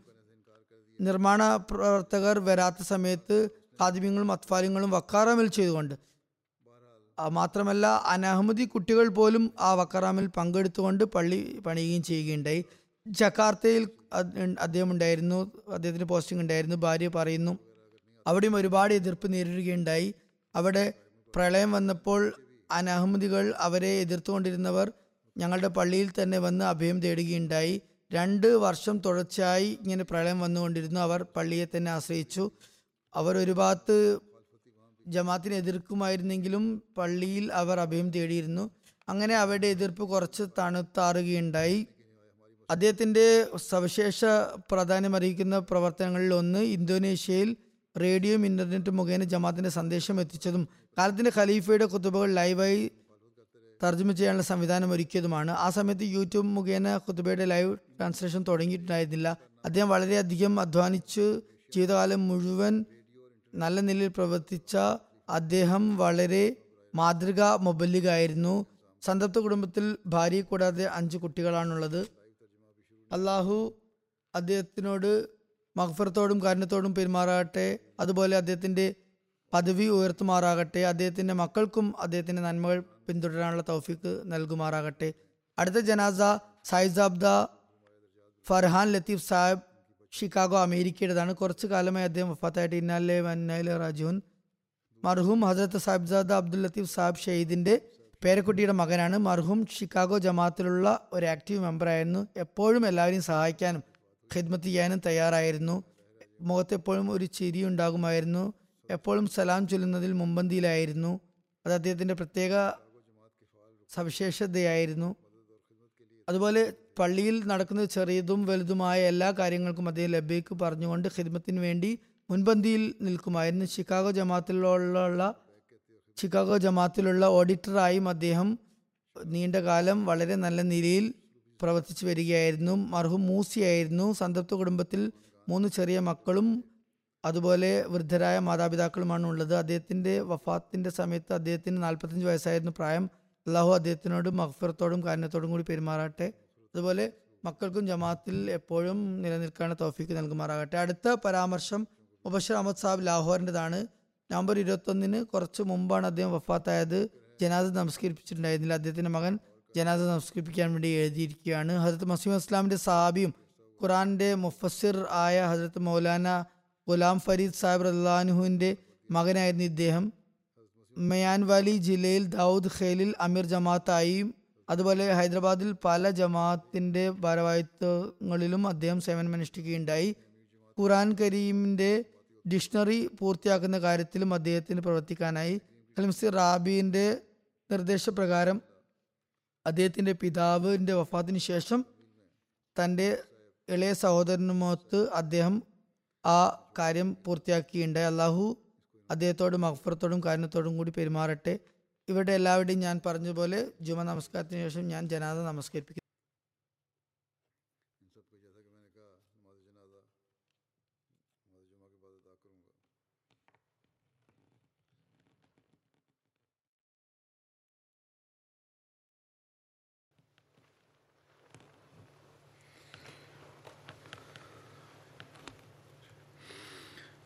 നിർമ്മാണ പ്രവർത്തകർ വരാത്ത സമയത്ത് ഖാദിമ്യങ്ങളും അത്ഫാലിങ്ങളും വക്കാറാമിൽ ചെയ്തുകൊണ്ട്. മാത്രമല്ല അനഹമ്മദി കുട്ടികൾ പോലും ആ വക്കറാമിൽ പങ്കെടുത്തുകൊണ്ട് പള്ളി പണിയുകയും ചെയ്യുകയുണ്ടായി. ജക്കാർത്തയിൽ അദ്ദേഹം ഉണ്ടായിരുന്നു അദ്ദേഹത്തിന് പോസ്റ്റിംഗ് ഉണ്ടായിരുന്നു ഭാര്യ പറയുന്നു അവിടെയും ഒരുപാട് എതിർപ്പ് നേരിടുകയുണ്ടായി. അവിടെ പ്രളയം വന്നപ്പോൾ അനഹമ്മദികൾ അവരെ എതിർത്തുകൊണ്ടിരുന്നവർ ഞങ്ങളുടെ പള്ളിയിൽ തന്നെ വന്ന് അഭയം തേടുകയുണ്ടായി. രണ്ട് വർഷം തുടർച്ചയായി ഇങ്ങനെ പ്രളയം വന്നുകൊണ്ടിരുന്നു. അവർ പള്ളിയെ തന്നെ ആശ്രയിച്ചു. അവർ ഒരു ഭാഗത്ത് ജമാത്തിനെ എതിർക്കുമായിരുന്നെങ്കിലും പള്ളിയിൽ അവർ അഭയം തേടിയിരുന്നു. അങ്ങനെ അവരുടെ എതിർപ്പ് കുറച്ച് തണുത്താറുകയുണ്ടായി. അദ്ദേഹത്തിന്റെ സവിശേഷ പ്രാധാന്യം അറിയിക്കുന്ന പ്രവർത്തനങ്ങളിൽ ഒന്ന് ഇന്തോനേഷ്യയിൽ റേഡിയോയും ഇന്റർനെറ്റും മുഖേന ജമാത്തിന്റെ സന്ദേശം എത്തിച്ചതും. കാലത്തിന്റെ ഖലീഫയുടെ കുത്തുബകൾ ലൈവായി തർജമ ചെയ്യാനുള്ള സംവിധാനം ഒരുക്കിയതുമാണ്. ആ സമയത്ത് യൂട്യൂബ് മുഖേന കുത്തുബയുടെ ലൈവ് ട്രാൻസ്ലേഷൻ തുടങ്ങിയിട്ടുണ്ടായിരുന്നില്ല. അദ്ദേഹം വളരെയധികം അധ്വാനിച്ച്. ജീവിതകാലം മുഴുവൻ നല്ല നിലയിൽ പ്രവർത്തിച്ച അദ്ദേഹം വളരെ മാതൃക മൊബല്ലികായിരുന്നു സന്തപ്ത കുടുംബത്തിൽ ഭാര്യയെ കൂടാതെ അഞ്ച് കുട്ടികളാണുള്ളത്. അള്ളാഹു അദ്ദേഹത്തിനോട് മഹഫറത്തോടും കാരണത്തോടും പെരുമാറാകട്ടെ. അതുപോലെ അദ്ദേഹത്തിന്റെ പദവി ഉയർത്തുമാറാകട്ടെ. അദ്ദേഹത്തിന്റെ മക്കൾക്കും അദ്ദേഹത്തിന്റെ നന്മകൾ പിന്തുടരാനുള്ള തൗഫീക്ക് നൽകുമാറാകട്ടെ. അടുത്ത ജനാസ സായിസാബ്ദ ഫർഹാൻ ലത്തീഫ് സാഹിബ് ഷിക്കാഗോ അമേരിക്കയുടേതാണ്. കുറച്ചു കാലമായി അദ്ദേഹം വഫാത്തായിട്ട്. ഇന്നാലെ വന്നാലെ റാജുൻ മർഹൂം ഹസരത്ത് സാഹിബ്സാദ അബ്ദുൽ ലത്തീഫ് സാഹിബ് ഷെയ്ദിന്റെ പേരക്കുട്ടിയുടെ മകനാണ്. മർഹൂം ഷിക്കാഗോ ജമാഅത്തിലുള്ള ഒരു ആക്റ്റീവ് മെമ്പറായിരുന്നു. എപ്പോഴും എല്ലാവരെയും സഹായിക്കാനും ഖിദ്മത്ത് ചെയ്യാനും തയ്യാറായിരുന്നു. മുഖത്തെപ്പോഴും ഒരു ചിരി ഉണ്ടാകുമായിരുന്നു. എപ്പോഴും സലാം ചൊല്ലുന്നതിൽ മുമ്പന്തിയിലായിരുന്നു അത് അദ്ദേഹത്തിന്റെ പ്രത്യേക സവിശേഷതയായിരുന്നു. അതുപോലെ പള്ളിയിൽ നടക്കുന്ന ചെറിയതും വലുതുമായ എല്ലാ കാര്യങ്ങൾക്കും അദ്ദേഹം ലബേക്ക് പറഞ്ഞുകൊണ്ട് ഹിദ്മത്തിന് വേണ്ടി മുൻപന്തിയിൽ നിൽക്കുമായിരുന്നു. ചിക്കാഗോ ജമാത്തിലുള്ള ചിക്കാഗോ ജമാത്തിലുള്ള ഓഡിറ്ററായും അദ്ദേഹം നീണ്ടകാലം വളരെ നല്ല നിലയിൽ പ്രവർത്തിച്ചു വരികയായിരുന്നു. മർഹൂം മൂസിയായിരുന്നു സംതൃപ്ത കുടുംബത്തിൽ മൂന്ന് ചെറിയ മക്കളും അതുപോലെ വൃദ്ധരായ മാതാപിതാക്കളുമാണ് ഉള്ളത്. അദ്ദേഹത്തിന്റെ വഫാത്തിന്റെ സമയത്ത് അദ്ദേഹത്തിന് നാൽപ്പത്തഞ്ച് വയസ്സായിരുന്നു പ്രായം. അള്ളാഹു അദ്ദേഹത്തിനോട് മഹഫറത്തോടും കാരണത്തോടും കൂടി പെരുമാറട്ടെ. അതുപോലെ മക്കൾക്കും ജമാഅത്തിൽ എപ്പോഴും നിലനിൽക്കാനുള്ള തോഫിക്ക് നൽകുമാറാകട്ടെ. അടുത്ത പരാമർശം മുബഷർ അഹമ്മദ് സാബ് ലാഹോറിന്റെതാണ്. നവംബർ ഇരുപത്തൊന്നിന് കുറച്ച് മുമ്പാണ് അദ്ദേഹം വഫാത്തായത്. ജനാസ നമസ്കരിപ്പിച്ചിട്ടുണ്ടായിരുന്നില്ല. അദ്ദേഹത്തിന്റെ മകൻ ജനാസ നമസ്കരിപ്പിക്കാൻ വേണ്ടി എഴുതിയിരിക്കുകയാണ്. ഹജരത്ത് മസീം ഇസ്ലാമിന്റെ സഹാബിയും ഖുറാന്റെ മുഫസിർ ആയ ഹജരത്ത് മൗലാന ഗുലാം ഫരീദ് സാഹിബ് റഹ്ലാനുഹുവിന്റെ മകനായിരുന്നു ഇദ്ദേഹം. മയാൻവാലി ജില്ലയിൽ ദാവൂദ് ഖേലിൽ അമീർ ജമാഅത്തായും. അതുപോലെ ഹൈദരാബാദിൽ പല ജമാഅത്തിന്റെ ഭാരവാഹിത്വങ്ങളിലും അദ്ദേഹം സേവനമനുഷ്ഠിക്കുകയുണ്ടായി ഖുറാൻ കരീമിന്റെ ഡിക്ഷണറി പൂർത്തിയാക്കുന്ന കാര്യത്തിലും അദ്ദേഹത്തിന് പ്രവർത്തിക്കാനായി. ഖലിംസി റാബിന്റെ നിർദ്ദേശപ്രകാരം അദ്ദേഹത്തിന്റെ പിതാവിന്റെ വഫാത്തിന് ശേഷം തന്റെ ഇളയ സഹോദരനുമൊത്ത് അദ്ദേഹം ആ കാര്യം പൂർത്തിയാക്കിയുണ്ടായി. അള്ളാഹു അദ്ദേഹത്തോട് മഹഫറത്തോടും കാരണത്തോടും കൂടി പെരുമാറട്ടെ. ഇവരുടെ എല്ലാവരുടെയും ഞാൻ പറഞ്ഞതുപോലെ ജുമ നമസ്കാരത്തിന് ശേഷം ഞാൻ ജനാദ നമസ്കരിപ്പിക്കും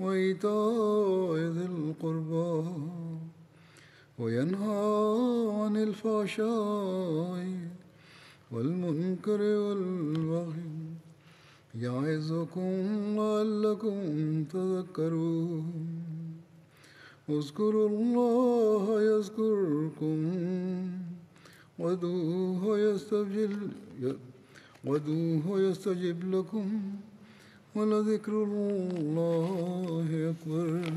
وإيتاء ذي القربى وينهى عن الفحشاء والمنكر والبغي يعظكم لعلكم تذكرون. اذكروا الله يذكركم وادعوه يستجب يستجب لكم. ولذكر الله أكبر